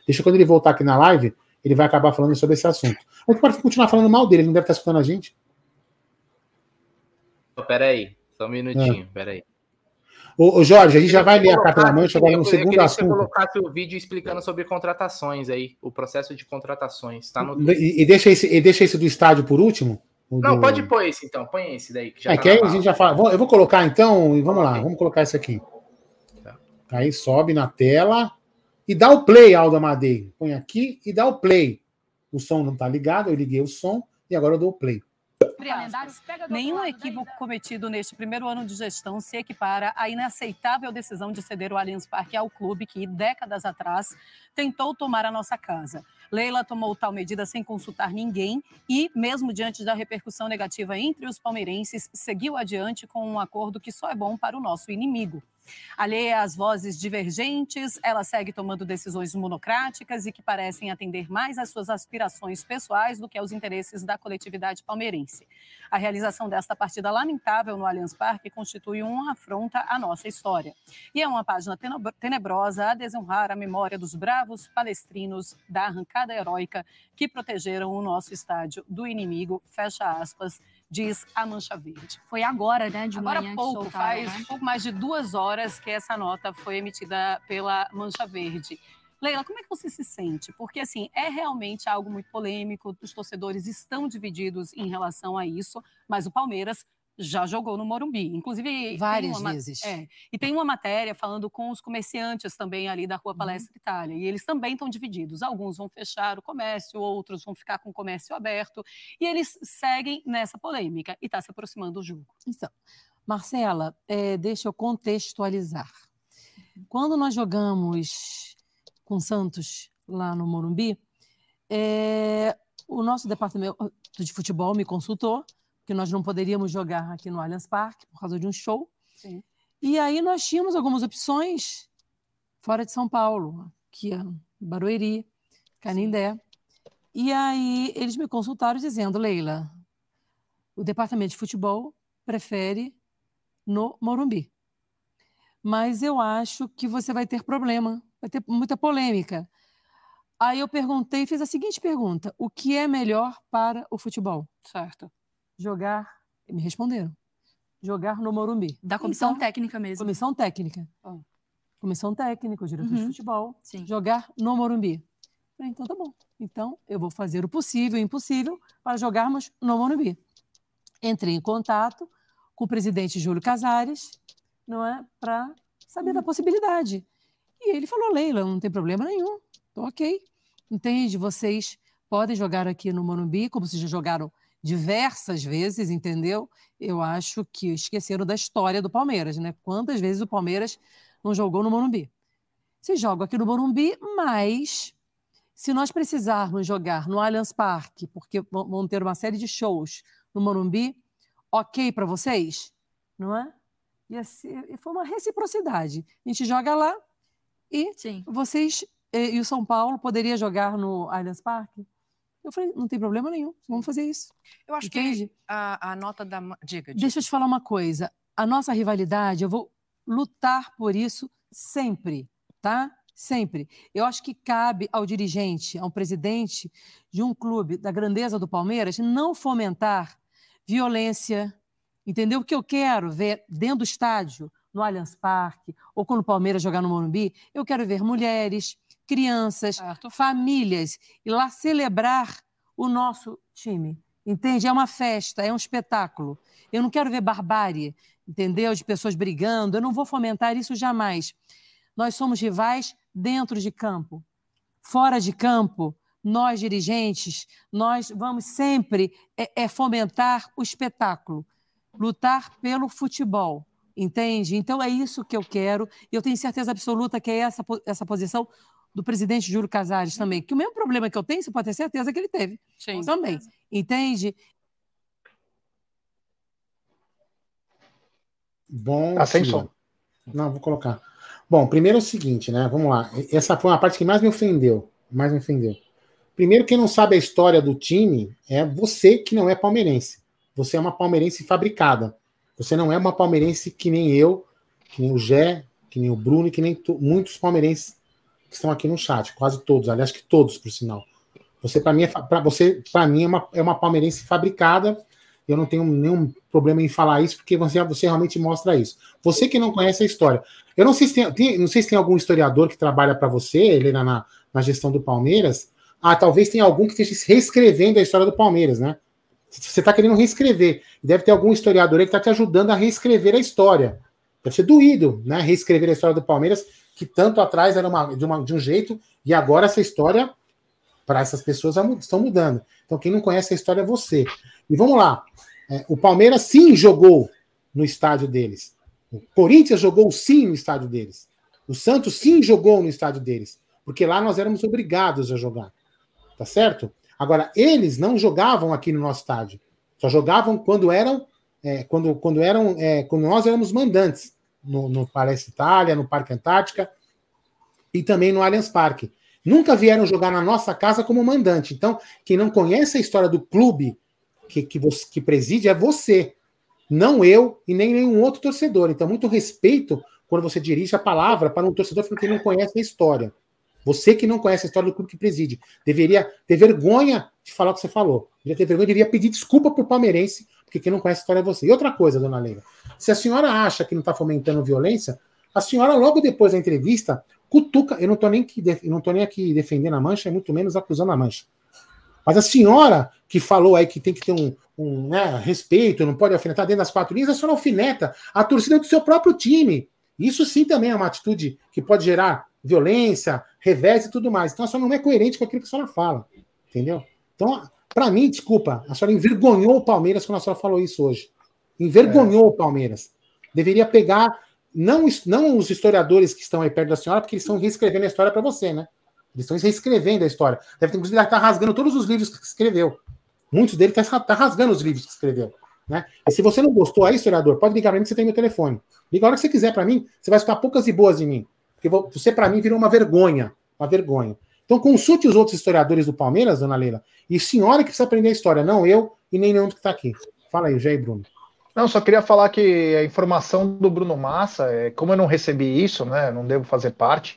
Deixa quando ele voltar aqui na live, ele vai acabar falando sobre esse assunto. A gente pode continuar falando mal dele, ele não deve estar escutando a gente. Peraí, só um minutinho, é. peraí. Ô, Jorge, a gente já vai ler a carta na mancha agora no segundo eu assunto. Eu colocasse o vídeo explicando sobre contratações aí, o processo de contratações. Tá no... e, e, deixa esse, e deixa esse do estádio por último? Não, do... pode pôr esse então, põe esse daí. Que já é tá que aí a gente já fala. Eu vou colocar então, e vamos lá, vamos colocar esse aqui. Tá. Aí sobe na tela e dá o play, Aldo Amadei. Põe aqui e dá o play. O som não tá ligado, eu liguei o som e agora eu dou o play. Nenhum equívoco cometido neste primeiro ano de gestão se equipara à inaceitável decisão de ceder o Allianz Parque ao clube que, décadas atrás, tentou tomar a nossa casa. Leila tomou tal medida sem consultar ninguém e, mesmo diante da repercussão negativa entre os palmeirenses, seguiu adiante com um acordo que só é bom para o nosso inimigo. Alheia às vozes divergentes, ela segue tomando decisões monocráticas e que parecem atender mais às suas aspirações pessoais do que aos interesses da coletividade palmeirense. A realização desta partida lamentável no Allianz Parque constitui uma afronta à nossa história. E é uma página tenebrosa a desonrar a memória dos bravos palestrinos da arrancada heróica que protegeram o nosso estádio do inimigo, fecha aspas, diz a Mancha Verde. Foi agora, né, de agora manhã pouco, soltaram, faz né? pouco mais de duas horas que essa nota foi emitida pela Mancha Verde. Leila, como é que você se sente? Porque, assim, é realmente algo muito polêmico, os torcedores estão divididos em relação a isso, mas o Palmeiras já jogou no Morumbi. Inclusive. Várias uma, vezes. É, e tem uma matéria falando com os comerciantes também ali da Rua uhum. Palestra uhum. Itália. E eles também estão divididos. Alguns vão fechar o comércio, outros vão ficar com o comércio aberto. E eles seguem nessa polêmica. E está se aproximando o jogo. Então, Marcela, é, deixa eu contextualizar. Quando nós jogamos com Santos lá no Morumbi, é, o nosso departamento de futebol me consultou que nós não poderíamos jogar aqui no Allianz Parque por causa de um show. Sim. E aí nós tínhamos algumas opções fora de São Paulo, que é Barueri, Canindé. Sim. E aí eles me consultaram dizendo, Leila, o departamento de futebol prefere no Morumbi. Mas eu acho que você vai ter problema, vai ter muita polêmica. Aí eu perguntei, fiz a seguinte pergunta: o que é melhor para o futebol? Certo. Jogar, me responderam, jogar no Morumbi. Da comissão então, técnica mesmo. Comissão técnica. Oh. Comissão técnica, o diretor uhum. de futebol. Sim. Jogar no Morumbi. Falei, então tá bom. Então eu vou fazer o possível e o impossível para jogarmos no Morumbi. Entrei em contato com o presidente Júlio Casares, não é, para saber da uhum. possibilidade. E ele falou, Leila, não tem problema nenhum. Tô ok. Entende? Vocês podem jogar aqui no Morumbi, como vocês já jogaram diversas vezes, entendeu? Eu acho que esqueceram da história do Palmeiras, né? Quantas vezes o Palmeiras não jogou no Morumbi? Vocês jogam aqui no Morumbi, mas se nós precisarmos jogar no Allianz Parque, porque vão ter uma série de shows no Morumbi, ok para vocês? Não é? E assim, foi uma reciprocidade. A gente joga lá e Sim. vocês e, e o São Paulo poderia jogar no Allianz Parque? Eu falei, não tem problema nenhum, vamos fazer isso. Eu acho Entende? que a, a nota da. Diga, diga. Deixa eu te falar uma coisa. A nossa rivalidade, eu vou lutar por isso sempre, tá? Sempre. Eu acho que cabe ao dirigente, ao presidente de um clube da grandeza do Palmeiras, não fomentar violência. Entendeu? O que eu quero ver dentro do estádio, no Allianz Parque, ou quando o Palmeiras jogar no Morumbi, eu quero ver mulheres, crianças, certo. famílias, e lá celebrar o nosso time. Entende? É uma festa, é um espetáculo. Eu não quero ver barbárie, entendeu? De pessoas brigando. Eu não vou fomentar isso jamais. Nós somos rivais dentro de campo. Fora de campo, nós dirigentes, nós vamos sempre é, é fomentar o espetáculo, lutar pelo futebol, entende? Então é isso que eu quero. E eu tenho certeza absoluta que é essa, essa posição do presidente Júlio Casares também, que o mesmo problema que eu tenho, você pode ter certeza que ele teve. Sim. Também. Entende? Bom. Ascensão. Não, vou colocar. Bom, primeiro é o seguinte, né? Vamos lá. Essa foi uma parte que mais me ofendeu. Mais me ofendeu. Primeiro, quem não sabe a história do time é você que não é palmeirense. Você é uma palmeirense fabricada. Você não é uma palmeirense que nem eu, que nem o Gé, que nem o Bruno, que nem muitos palmeirenses que estão aqui no chat, quase todos, aliás, que todos, por sinal. Você, para mim, é, para você, para mim é uma, é uma palmeirense fabricada. Eu não tenho nenhum problema em falar isso, porque você, você realmente mostra isso. Você que não conhece a história. Eu não sei se tem, tem não sei se tem algum historiador que trabalha para você, ele na, na gestão do Palmeiras. Ah, talvez tenha algum que esteja reescrevendo a história do Palmeiras, né? Você está querendo reescrever. Deve ter algum historiador aí que está te ajudando a reescrever a história. Deve ser doído, né? Reescrever a história do Palmeiras que tanto atrás era uma, de, uma, de um jeito, e agora essa história, para essas pessoas, estão mudando. Então, quem não conhece a história é você. E vamos lá. É, o Palmeiras sim jogou no estádio deles. O Corinthians jogou sim no estádio deles. O Santos sim jogou no estádio deles. Porque lá nós éramos obrigados a jogar. Tá certo? Agora, eles não jogavam aqui no nosso estádio. Só jogavam quando eram. É, quando, quando eram é, quando nós éramos mandantes no, no Palestra Itália, no Parque Antártica e também no Allianz Parque. Nunca vieram jogar na nossa casa como mandante. Então, quem não conhece a história do clube que, que, você, que preside é você, não eu e nem nenhum outro torcedor. Então, muito respeito quando você dirige a palavra para um torcedor que não conhece a história. Você que não conhece a história do clube que preside, deveria ter vergonha de falar o que você falou. Deveria ter vergonha, deveria pedir desculpa para o palmeirense, porque quem não conhece a história é você. E outra coisa, dona Leila, se a senhora acha que não está fomentando violência, a senhora, logo depois da entrevista, cutuca. Eu não estou nem, nem aqui defendendo a mancha, muito menos acusando a mancha. Mas a senhora que falou aí que tem que ter um, um né, respeito, não pode alfinetar dentro das quatro linhas, a senhora alfineta a torcida do seu próprio time. Isso sim também é uma atitude que pode gerar violência, revés e tudo mais. Então a senhora não é coerente com aquilo que a senhora fala. Entendeu? Então, para mim, desculpa, a senhora envergonhou o Palmeiras quando a senhora falou isso hoje. Envergonhou é. o Palmeiras. Deveria pegar, não, não os historiadores que estão aí perto da senhora, porque eles estão reescrevendo a história para você, né? Eles estão reescrevendo a história. Deve ter, inclusive, estar tá rasgando todos os livros que escreveu. Muitos deles estão tá, tá rasgando os livros que escreveu. Né? E se você não gostou aí, historiador, pode ligar para mim que você tem meu telefone. Liga a hora que você quiser para mim, você vai escutar poucas e boas de mim. Porque você, para mim, virou uma vergonha. Uma vergonha. Então consulte os outros historiadores do Palmeiras, dona Leila. E senhora que precisa aprender a história, não eu e nem nenhum que está aqui. Fala aí, Jair Bruno. Não, só queria falar que a informação do Bruno Massa, é, como eu não recebi isso, né, não devo fazer parte,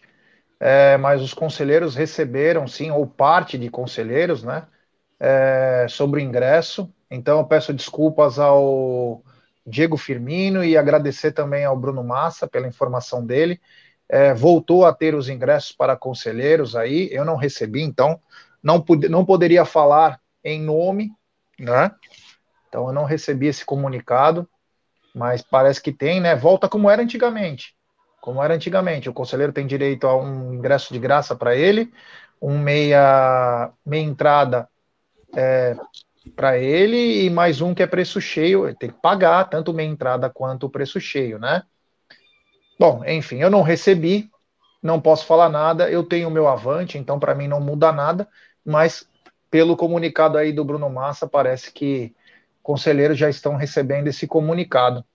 é, mas os conselheiros receberam, sim, ou parte de conselheiros, né, é, sobre o ingresso. Então, eu peço desculpas ao Diego Firmino e agradecer também ao Bruno Massa pela informação dele. É, voltou a ter os ingressos para conselheiros aí, eu não recebi, então não, não poderia falar em nome, né? Então eu não recebi esse comunicado, mas parece que tem, né? Volta como era antigamente. Como era antigamente, o conselheiro tem direito a um ingresso de graça para ele, um meia, meia entrada é, para ele e mais um que é preço cheio, ele tem que pagar tanto meia entrada quanto o preço cheio, né? Bom, enfim, eu não recebi, não posso falar nada, eu tenho o meu avante, então para mim não muda nada, mas pelo comunicado aí do Bruno Massa, parece que conselheiros já estão recebendo esse comunicado.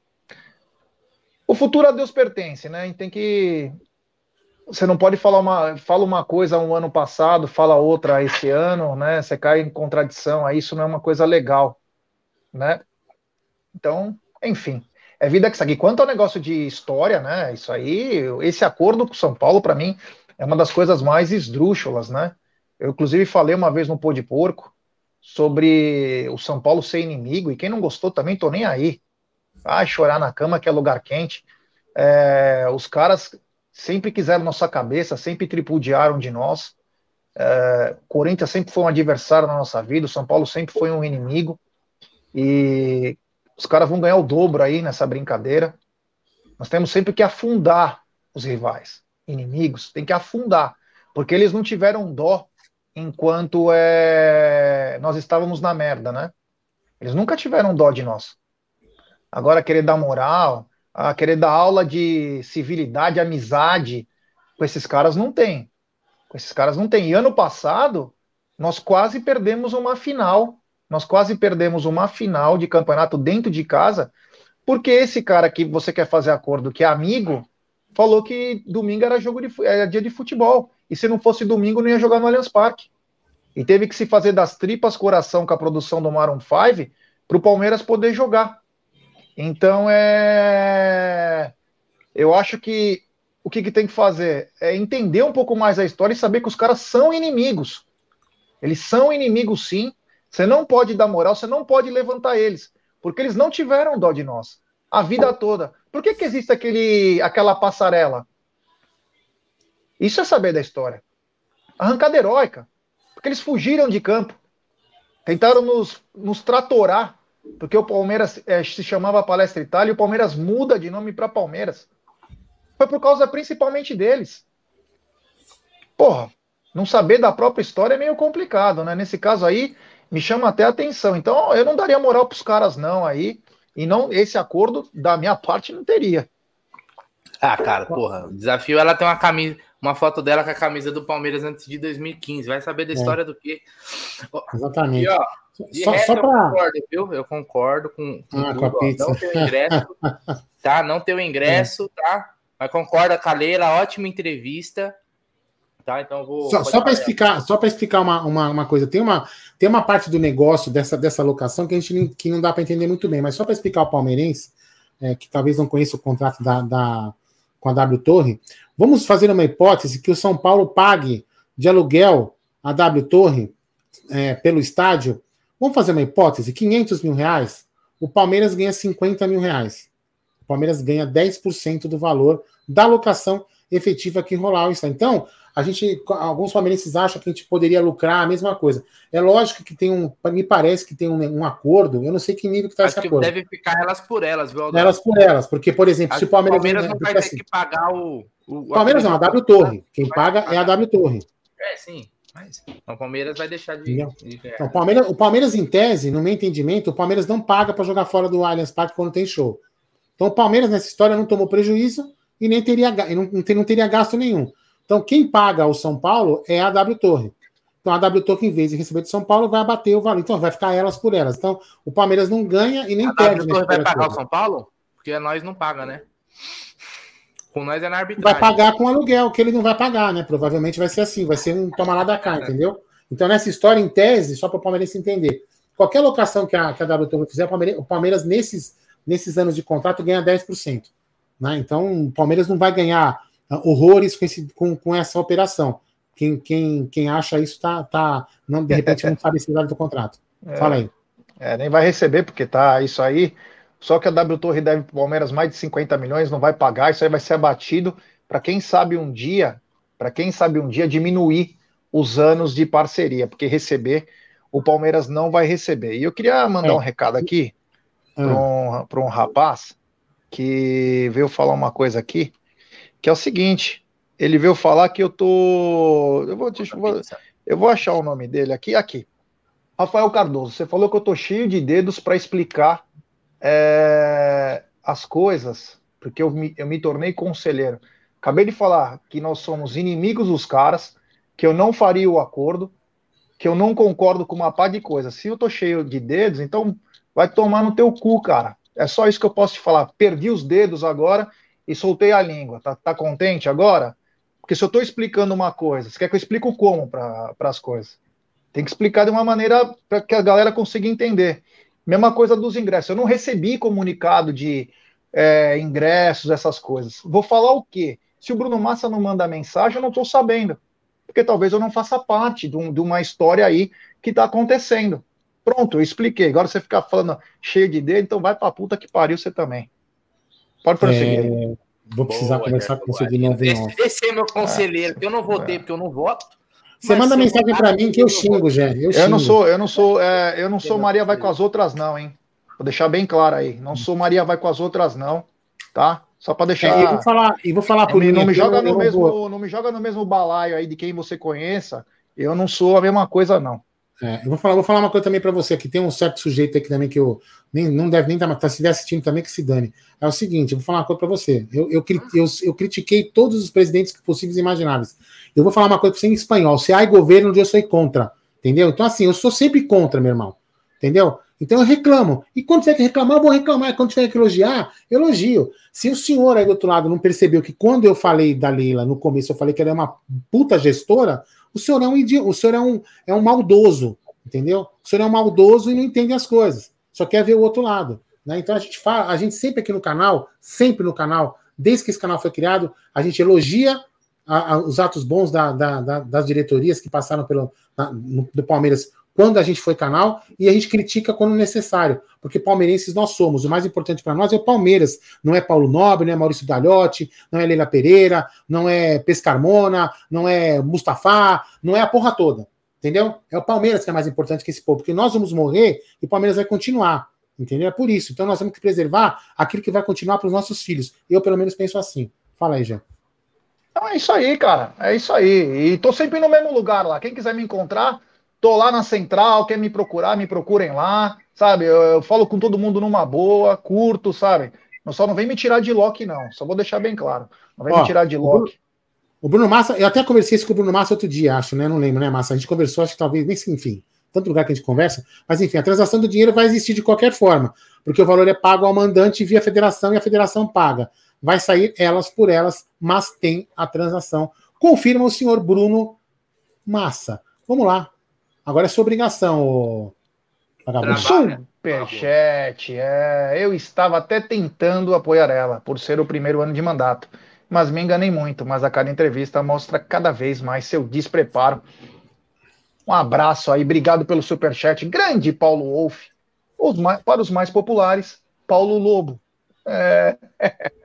O futuro a Deus pertence, né? Tem que você não pode falar uma, fala uma coisa um ano passado, fala outra esse ano, né? Você cai em contradição, aí isso não é uma coisa legal, né? Então, enfim, é vida que segue. Quanto ao negócio de história, né? Isso aí, esse acordo com São Paulo, para mim, é uma das coisas mais esdrúxulas, né? Eu, inclusive, falei uma vez no Pô de Porco sobre o São Paulo ser inimigo, e quem não gostou também, tô nem aí. Ah, chorar na cama que é lugar quente. É, os caras sempre quiseram nossa cabeça, sempre tripudiaram de nós. É, Corinthians sempre foi um adversário na nossa vida, o São Paulo sempre foi um inimigo. E os caras vão ganhar o dobro aí nessa brincadeira. Nós temos sempre que afundar os rivais, inimigos, tem que afundar, porque eles não tiveram dó enquanto é, nós estávamos na merda, né? Eles nunca tiveram dó de nós. Agora querer dar moral, a querer dar aula de civilidade, amizade, com esses caras não tem. Com esses caras não tem. E ano passado, nós quase perdemos uma final. Nós quase perdemos uma final de campeonato dentro de casa, porque esse cara que você quer fazer acordo, que é amigo, falou que domingo era jogo de era dia de futebol. E se não fosse domingo, não ia jogar no Allianz Parque. E teve que se fazer das tripas coração com a produção do Maroon 5 para o Palmeiras poder jogar. Então é. Eu acho que o que, que, tem que fazer é entender um pouco mais a história e saber que os caras são inimigos. Eles são inimigos, sim. Você não pode dar moral, você não pode levantar eles, porque eles não tiveram dó de nós a vida toda. Por que, que existe aquele, aquela passarela? Isso é saber da história. Arrancada heróica. Porque eles fugiram de campo. Tentaram nos, nos tratorar porque o Palmeiras é, se chamava Palestra Itália e o Palmeiras muda de nome para Palmeiras. Foi por causa principalmente deles. Porra, não saber da própria história é meio complicado, né? Nesse caso aí, me chama até a atenção. Então, eu não daria moral para os caras, não, aí. E não esse acordo, da minha parte, não teria. Ah, cara, porra, o desafio ela tem uma camisa, uma foto dela com a camisa do Palmeiras antes de 2015. Vai saber da é. história é. do quê? Exatamente. E, ó, de só, resto, só pra... eu concordo, viu? Eu concordo com, com, ah, com a pizza. Não tem ingresso, tá? Não tem o ingresso, é. tá? Mas concorda com a Leila, ótima entrevista. Tá, então vou. Só, só para explicar, só para explicar uma, uma, uma, coisa, tem uma, tem uma parte do negócio dessa, dessa locação que a gente que não dá para entender muito bem, mas só para explicar o palmeirense, é, que talvez não conheça o contrato da, da, com a W Torre, vamos fazer uma hipótese que o São Paulo pague de aluguel a W Torre é, pelo estádio Vamos fazer uma hipótese: 500 mil reais, o Palmeiras ganha 50 mil reais. O Palmeiras ganha 10% do valor da locação efetiva que rolar o estádio. Então, a gente, alguns palmeirenses acham que a gente poderia lucrar a mesma coisa. É lógico que tem um, me parece que tem um, um acordo, eu não sei que nível que está esse acordo. deve ficar elas por elas, viu, Aldão? Elas por elas, porque, por exemplo, Acho se o Palmeiras... O Palmeiras não vai ter assim, que pagar o... o Palmeiras não, a W Torre. Quem paga é a W Torre. É, sim. Mas o Palmeiras vai deixar de, de Então, o, Palmeiras, o Palmeiras, em tese, no meu entendimento, o Palmeiras não paga para jogar fora do Allianz Parque quando tem show. Então o Palmeiras, nessa história, não tomou prejuízo e nem teria, não, não teria gasto nenhum. Então, quem paga o São Paulo é a W Torre. Então, a W Torre, em vez de receber de São Paulo, vai abater o valor. Então, vai ficar elas por elas. Então, o Palmeiras não ganha e nem a perde. A W Torre vai pagar o São Paulo? Porque nós não paga, né? Com nós é na arbitragem. Vai pagar com aluguel, que ele não vai pagar, né? Provavelmente vai ser assim, vai ser um toma lá da cá, entendeu? Então, nessa história, em tese, só para o Palmeirense entender, qualquer locação que a, que a fizer, o Palmeiras, o Palmeiras, nesses, nesses anos de contrato ganha 10%. Né? Então, o Palmeiras não vai ganhar horrores com, esse, com, com essa operação. Quem, quem, quem acha isso tá, tá não, de repente não sabe esse lado do contrato. É, Fala aí. É, nem vai receber, porque tá isso aí. Só que a W Torre deve para o Palmeiras mais de 50 milhões, não vai pagar, isso aí vai ser abatido para quem sabe um dia, para quem sabe um dia diminuir os anos de parceria, porque receber o Palmeiras não vai receber. E eu queria mandar é. um recado aqui é. para um, um rapaz que veio falar uma coisa aqui, que é o seguinte: ele veio falar que eu tô. Eu vou, deixa, eu, vou, eu vou achar o nome dele aqui. Aqui. Rafael Cardoso, você falou que eu tô cheio de dedos para explicar é, as coisas, porque eu me, eu me tornei conselheiro. Acabei de falar que nós somos inimigos dos caras, que eu não faria o acordo, que eu não concordo com uma pá de coisa. Se eu tô cheio de dedos, então vai tomar no teu cu, cara. É só isso que eu posso te falar. Perdi os dedos agora e soltei a língua. Tá, tá contente agora? Porque se eu estou explicando uma coisa, você quer que eu explique como para as coisas? Tem que explicar de uma maneira para que a galera consiga entender. Mesma coisa dos ingressos. Eu não recebi comunicado de é, ingressos, essas coisas. Vou falar o quê? Se o Bruno Massa não manda mensagem, eu não estou sabendo. Porque talvez eu não faça parte de, um, de uma história aí que está acontecendo. Pronto, eu expliquei. Agora você ficar falando cheio de dedo, então vai pra puta que pariu você também. Pode prosseguir. É... Vou precisar Boa, conversar com você de novo. Esse, esse é meu conselheiro, que eu não votei é. porque eu não voto. Você manda mensagem para mim que eu xingo, Jé. Eu, eu, não sou, eu não sou, é, eu não sou Maria vai com as outras não, hein? Vou deixar bem claro aí. Não sou Maria vai com as outras não, tá? Só para deixar. É, e vou falar, e vou falar por mim. Não me joga no mesmo, não me joga no mesmo balaio aí de quem você conheça. Eu não sou a mesma coisa não. É, eu vou falar, vou falar uma coisa também para você, que tem um certo sujeito aqui também que eu nem, não deve nem estar, tá, tá, se estiver assistindo também que se dane. É o seguinte, eu vou falar uma coisa para você. Eu, eu, eu, eu, critiquei todos os presidentes possíveis e imagináveis. Eu vou falar uma coisa para você em espanhol. Se há governo, eu sou contra. Entendeu? Então, assim, eu sou sempre contra, meu irmão. Entendeu? Então eu reclamo. E quando tiver que reclamar, eu vou reclamar. Quando tiver que elogiar, elogio. Se o senhor aí do outro lado não percebeu que quando eu falei da Leila no começo, eu falei que ela é uma puta gestora, o senhor é um o senhor é um, é um maldoso. Entendeu? O senhor é um maldoso e não entende as coisas. Só quer ver o outro lado. Né? Então a gente fala, a gente sempre aqui no canal, sempre no canal, desde que esse canal foi criado, a gente elogia a, a, os atos bons da, da, da, das diretorias que passaram pelo no, do Palmeiras quando a gente foi canal e a gente critica quando necessário, porque palmeirenses nós somos. O mais importante para nós é o Palmeiras, não é Paulo Nobre, não é Maurício Gagliotti, não é Leila Pereira, não é Pescarmona, não é Mustafa, não é a porra toda. Entendeu? É o Palmeiras que é mais importante que esse povo, porque nós vamos morrer e o Palmeiras vai continuar. Entendeu? É por isso. Então nós temos que preservar aquilo que vai continuar para os nossos filhos. Eu, pelo menos, penso assim. Fala aí, Jean. é isso aí, cara. É isso aí. E tô sempre no mesmo lugar lá. Quem quiser me encontrar, tô lá na central. Quer me procurar, me procurem lá. Sabe? Eu, eu falo com todo mundo numa boa, curto, sabe? Não só não vem me tirar de Loki, não. Só vou deixar bem claro. Não vem Ó, me tirar de Loki. O Bruno Massa, eu até conversei isso com o Bruno Massa outro dia, acho, né? Não lembro, né, Massa? A gente conversou, acho que talvez, nem enfim, tanto lugar que a gente conversa, mas enfim, a transação do dinheiro vai existir de qualquer forma, porque o valor é pago ao mandante via federação e a federação paga. Vai sair elas por elas, mas tem a transação. Confirma o senhor Bruno Massa. Vamos lá. Agora é sua obrigação, vagabundo. Superchat, é. Eu estava até tentando apoiar ela, por ser o primeiro ano de mandato mas me enganei muito. Mas a cada entrevista mostra cada vez mais seu despreparo. Um abraço aí, obrigado pelo superchat. Grande Paulo Wolff. Os mais, para os mais populares, Paulo Lobo. É...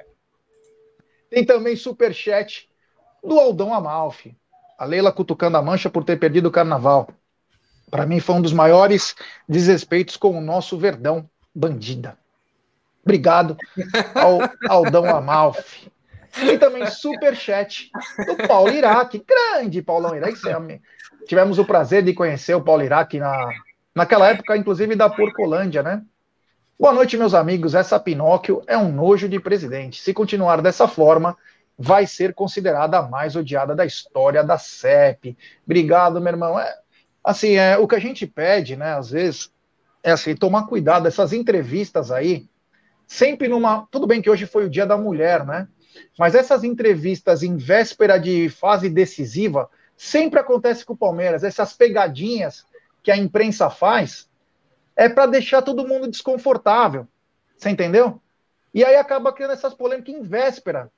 Tem também superchat do Aldão Amalfi. A Leila cutucando a mancha por ter perdido o carnaval. Para mim foi um dos maiores desrespeitos com o nosso Verdão bandida. Obrigado ao Aldão Amalfi. E também super chat do Paulo Iraque. Grande Paulão Iraque. Tivemos o prazer de conhecer o Paulo Iraque na, naquela época, inclusive da Porcolândia, né? Boa noite, meus amigos. Essa Pinóquio é um nojo de presidente. Se continuar dessa forma, vai ser considerada a mais odiada da história da CEP. Obrigado, meu irmão. É, assim, é, o que a gente pede, né, às vezes, é assim, tomar cuidado. Essas entrevistas aí, sempre numa. Tudo bem que hoje foi o dia da mulher, né? Mas essas entrevistas em véspera de fase decisiva sempre acontece com o Palmeiras. Essas pegadinhas que a imprensa faz, é para deixar todo mundo desconfortável. Você entendeu? E aí acaba criando essas polêmicas em véspera.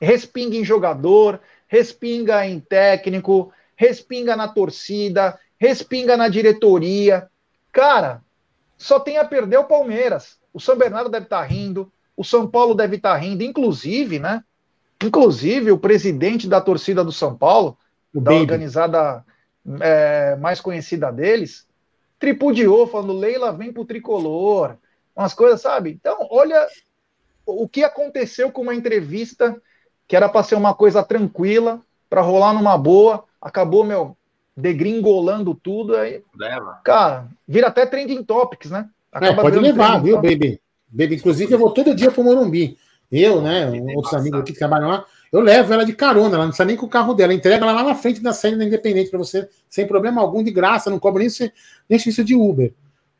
Respinga em jogador, respinga em técnico, respinga na torcida, respinga na diretoria. Cara, só tem a perder o Palmeiras. O São Bernardo deve estar tá rindo, o São Paulo deve estar tá rindo, inclusive, né? Inclusive, o presidente da torcida do São Paulo, o da Baby. organizada é, mais conhecida deles, tripudiou, falando: Leila, vem pro tricolor. Umas coisas, sabe? Então, olha o que aconteceu com uma entrevista que era para ser uma coisa tranquila, para rolar numa boa, acabou, meu, degringolando tudo. Aí, Leva. Cara, vira até trending topics, né? É, pode levar, viu, baby? Baby, inclusive, eu vou todo dia pro Morumbi. Eu, né, outros amigos aqui que trabalham lá, eu levo ela de carona, ela não precisa nem com o carro dela, entrega ela lá na frente da série da Independente para você, sem problema algum, de graça, não cobra nem, nem serviço de Uber.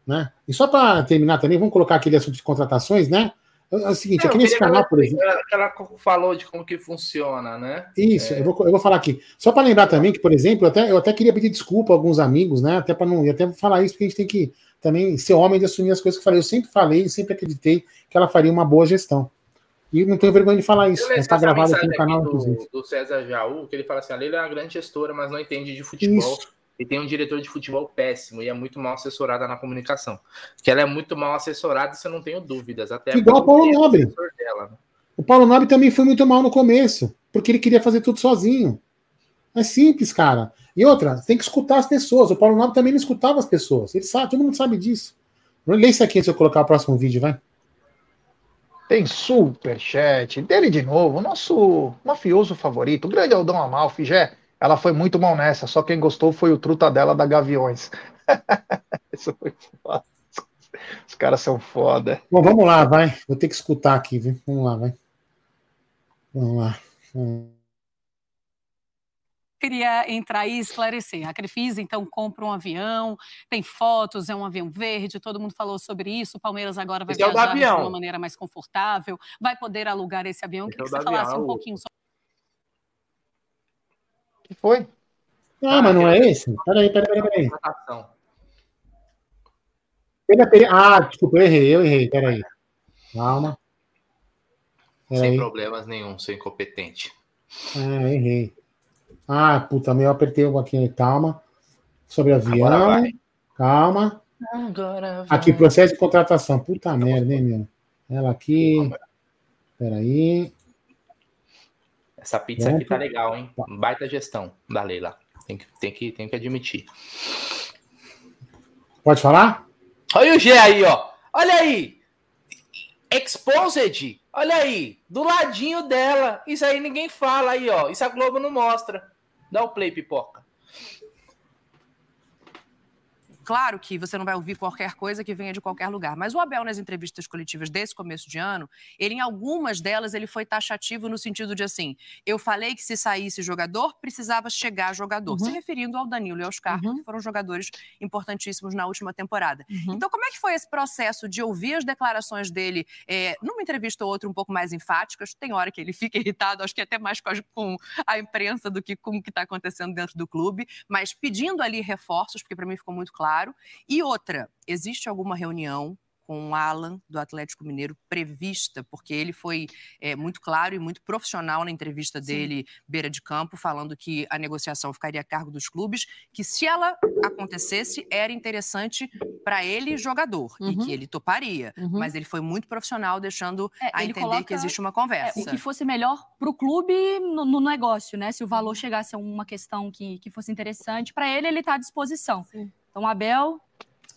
Né? E só para terminar também, vamos colocar aquele assunto de contratações, né? É, é o seguinte, aqui nesse canal, por exemplo. Ela falou de como que funciona, né? Isso, é... eu, vou, eu vou falar aqui. Só para lembrar também que, por exemplo, eu até, eu até queria pedir desculpa a alguns amigos, né? Até para não. E até falar isso, porque a gente tem que também ser homem de assumir as coisas que eu falei. Eu sempre falei, sempre acreditei que ela faria uma boa gestão. E não tenho vergonha de falar isso. Está gravado aqui no canal, do, do César Jaú, que ele fala assim: a Leila é uma grande gestora, mas não entende de futebol. Isso. E tem um diretor de futebol péssimo e é muito mal assessorada na comunicação. Que ela é muito mal assessorada, isso eu não tenho dúvidas. Até Igual o Paulo Nobre. Dela, né? O Paulo Nobre também foi muito mal no começo, porque ele queria fazer tudo sozinho. É simples, cara. E outra, tem que escutar as pessoas. O Paulo Nobre também não escutava as pessoas. Ele sabe, todo mundo sabe disso. Lê isso aqui se eu colocar o próximo vídeo, vai. Tem superchat dele de novo, nosso mafioso favorito, o grande Aldão Amalfi, já. Ela foi muito mal nessa, só quem gostou foi o truta dela da Gaviões. Isso foi foda. Os caras são foda. Bom, vamos lá, vai. Vou ter que escutar aqui, viu? Vamos lá, vai. Vamos lá. Vamos lá queria entrar e esclarecer. A Crefisa, então, compra um avião, tem fotos, é um avião verde, todo mundo falou sobre isso. O Palmeiras agora vai esse é viajar é de uma maneira mais confortável, vai poder alugar esse avião. Esse Queria que é você falasse um pouquinho sobre. O que foi? Ah, ah mas não é esse? Peraí, peraí, peraí. peraí. Ah, desculpa, eu errei, eu errei, peraí. Calma. Peraí. Sem problemas nenhum, sem incompetente. Ah, errei. Ah, puta, meio apertei aqui, calma. Sobre avião. Calma. Agora vai. Aqui, processo de contratação. Puta merda, hein, meu? Ela aqui. Peraí. Essa pizza Pronto. aqui tá legal, hein? Baita gestão da Leila. Tem que, tem que, tem que admitir. Pode falar? Olha o G aí, ó. Olha aí. Exposed. Olha aí. Do ladinho dela. Isso aí ninguém fala aí, ó. Isso a Globo não mostra. Dá o play, pipoca. Claro que você não vai ouvir qualquer coisa que venha de qualquer lugar, mas o Abel nas entrevistas coletivas desse começo de ano, ele em algumas delas ele foi taxativo no sentido de assim, eu falei que se saísse jogador precisava chegar jogador, uhum. se referindo ao Danilo e ao Scarpa, uhum. que foram jogadores importantíssimos na última temporada. Uhum. Então como é que foi esse processo de ouvir as declarações dele é, numa entrevista ou outra um pouco mais enfáticas? Tem hora que ele fica irritado, acho que até mais com a, com a imprensa do que com o que está acontecendo dentro do clube, mas pedindo ali reforços, porque para mim ficou muito claro claro. E outra, existe alguma reunião com o Alan do Atlético Mineiro prevista, porque ele foi é, muito claro e muito profissional na entrevista dele, Sim. beira de campo, falando que a negociação ficaria a cargo dos clubes, que se ela acontecesse, era interessante para ele, jogador, uhum. e que ele toparia. Uhum. Mas ele foi muito profissional, deixando é, a entender coloca, que existe uma conversa. É, o que fosse melhor para o clube no, no, negócio, né? Se o valor chegasse a uma questão que, que fosse interessante, para ele, ele está à disposição. Sim. Então, Abel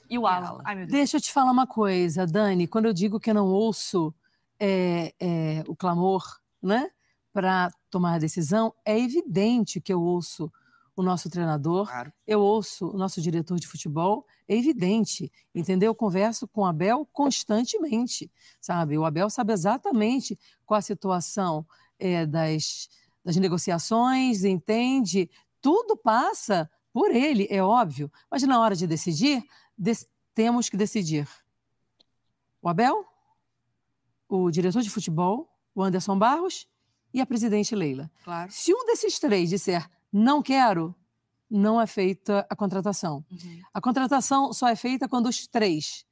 e o Alan. Ai, Deixa eu te falar uma coisa, Dani. Quando eu digo que eu não ouço é, é, o clamor né, para tomar a decisão, é evidente que eu ouço o nosso treinador, claro. eu ouço o nosso diretor de futebol, é evidente, entendeu? Eu converso com o Abel constantemente, sabe? O Abel sabe exatamente qual a situação é, das, das negociações, entende? Tudo passa por ele, é óbvio, mas na hora de decidir, temos que decidir. O Abel, o diretor de futebol, o Anderson Barros e a presidente Leila. Claro. Se um desses três disser não quero, não é feita a contratação. Uhum. A contratação só é feita quando os três,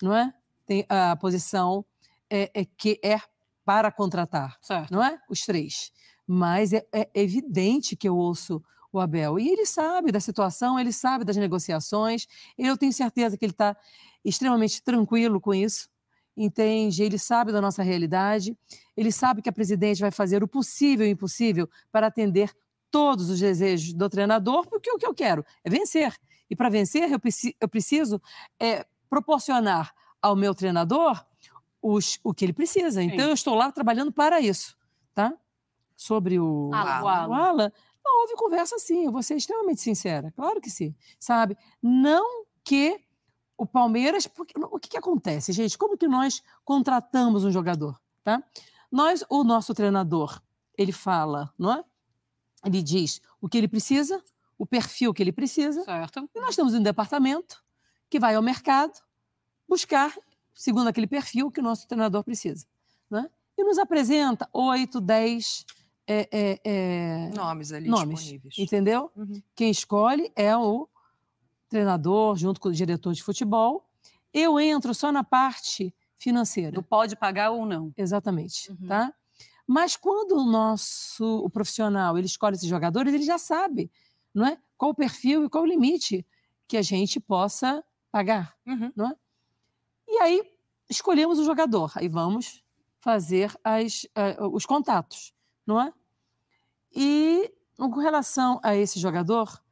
não é? Tem a posição é, é que é para contratar, Certo. não é? Os três. Mas é, é evidente que eu ouço o Abel. E ele sabe da situação, ele sabe das negociações. Eu tenho certeza que ele está extremamente tranquilo com isso. Entende? Ele sabe da nossa realidade. Ele sabe que a presidente vai fazer o possível e o impossível para atender todos os desejos do treinador, porque o que eu quero é vencer. E para vencer, eu, preci- eu preciso é, proporcionar ao meu treinador os- o que ele precisa. Então, eu estou lá trabalhando para isso. Tá? Sobre o, Alan. o Alan, não, houve conversa sim, eu vou ser extremamente sincera. Claro que sim. Sabe? Não que o Palmeiras. Porque, o que, que acontece, gente? Como que nós contratamos um jogador? Tá? Nós, o nosso treinador, ele fala, não é? Ele diz o que ele precisa, o perfil que ele precisa, Certo. e nós temos um departamento que vai ao mercado buscar, segundo aquele perfil, que o nosso treinador precisa. Né? E nos apresenta oito, dez é, é, é, Nomes ali nomes. disponíveis. Entendeu? Uhum. Quem escolhe é o treinador, junto com o diretor de futebol. Eu entro só na parte financeira. Do pode pagar ou não. Exatamente, Uhum. tá? Mas quando o nosso o profissional ele escolhe esses jogadores, ele já sabe, não é? Qual o perfil e qual o limite que a gente possa pagar, Uhum. não é? E aí escolhemos o jogador, aí vamos fazer as, ah, os contatos, não é? E com relação a esse jogador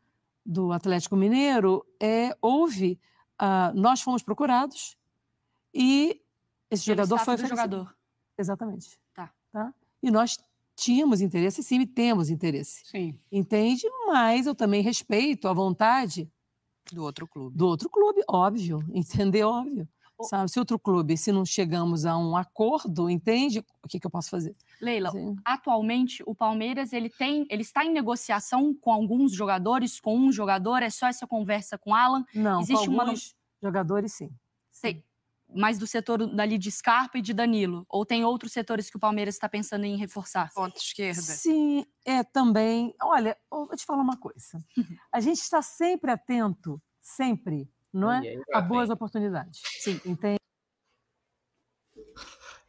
do Atlético Mineiro, é, houve, ah, nós fomos procurados e esse jogador foi do oferecido. jogador. Exatamente. Tá. tá. E nós tínhamos interesse, sim, e temos interesse. Sim. Entende? Mas eu também respeito a vontade Do outro clube. do outro clube, óbvio. Entendeu? Óbvio. Sabe, se outro clube, se não chegamos a um acordo, entende? O que, que eu posso fazer? Leila, Sim. atualmente o Palmeiras ele tem, ele está em negociação com alguns jogadores, com um jogador, é só essa conversa com o Alan, Não, Existe com uma- alguns jogadores, sim. Sei. mais do setor dali de Scarpa e de Danilo, ou tem outros setores que o Palmeiras está pensando em reforçar? Ponta esquerda. Sim, é também. Olha, eu vou te falar uma coisa. A gente está sempre atento, sempre, não é? lá boas oportunidades. Sim, entende?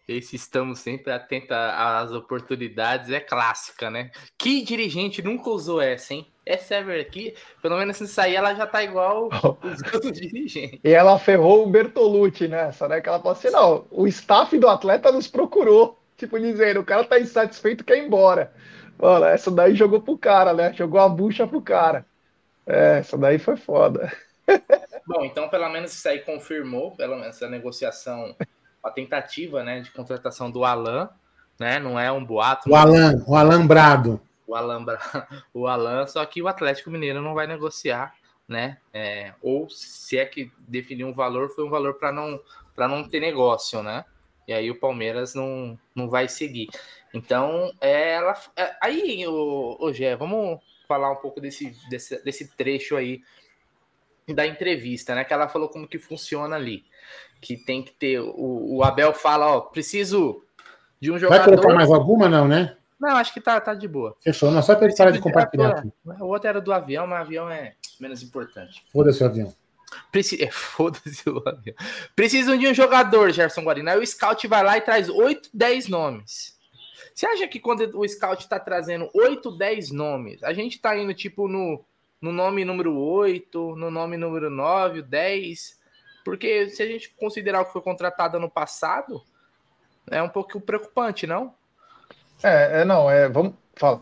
Esse estamos sempre atentos às oportunidades, é clássica, né? Que dirigente nunca usou essa, hein? Essa é aqui, pelo menos se sair, ela já tá igual os outros dirigentes. E ela ferrou o Bertolucci nessa, né? Que ela falou assim: não, o staff do atleta nos procurou. Tipo, dizendo, o cara tá insatisfeito quer ir embora. Mano, essa daí jogou pro cara, né? Jogou a bucha pro cara. É, essa daí foi foda. Bom, então pelo menos isso aí confirmou, pelo menos essa negociação, a tentativa, né, de contratação do Alan, né? Não é um boato, O Alan, o Alambrado. o Alan, Bra- o Alan, só que o Atlético Mineiro não vai negociar, né? É, ou se é que definiu um valor, foi um valor para não para não ter negócio, né? E aí o Palmeiras não, não vai seguir. Então, é, ela, é, aí, o, o Gé, vamos falar um pouco desse, desse, desse trecho aí da entrevista, né? Que ela falou como que funciona ali. Que tem que ter. O, o Abel fala, ó, preciso de um Vai jogador. colocar mais alguma, não, né? Não, acho que tá, tá de boa. Fechou. Não, só para ele parar de compartilhar aqui. O outro era do avião, mas o avião é menos importante. Foda-se o avião. Preci... é, Foda-se o avião. Precisam de um jogador, Gerson Guarino. Aí o scout vai lá e traz 8, 10 nomes. Você acha que quando o scout tá trazendo 8, 10 nomes, a gente tá indo tipo no, no nome número 8, no nome número 9, 10? Porque se a gente considerar o que foi contratado ano passado, é um pouco preocupante, não? É, é não, é. Vamos. Fala.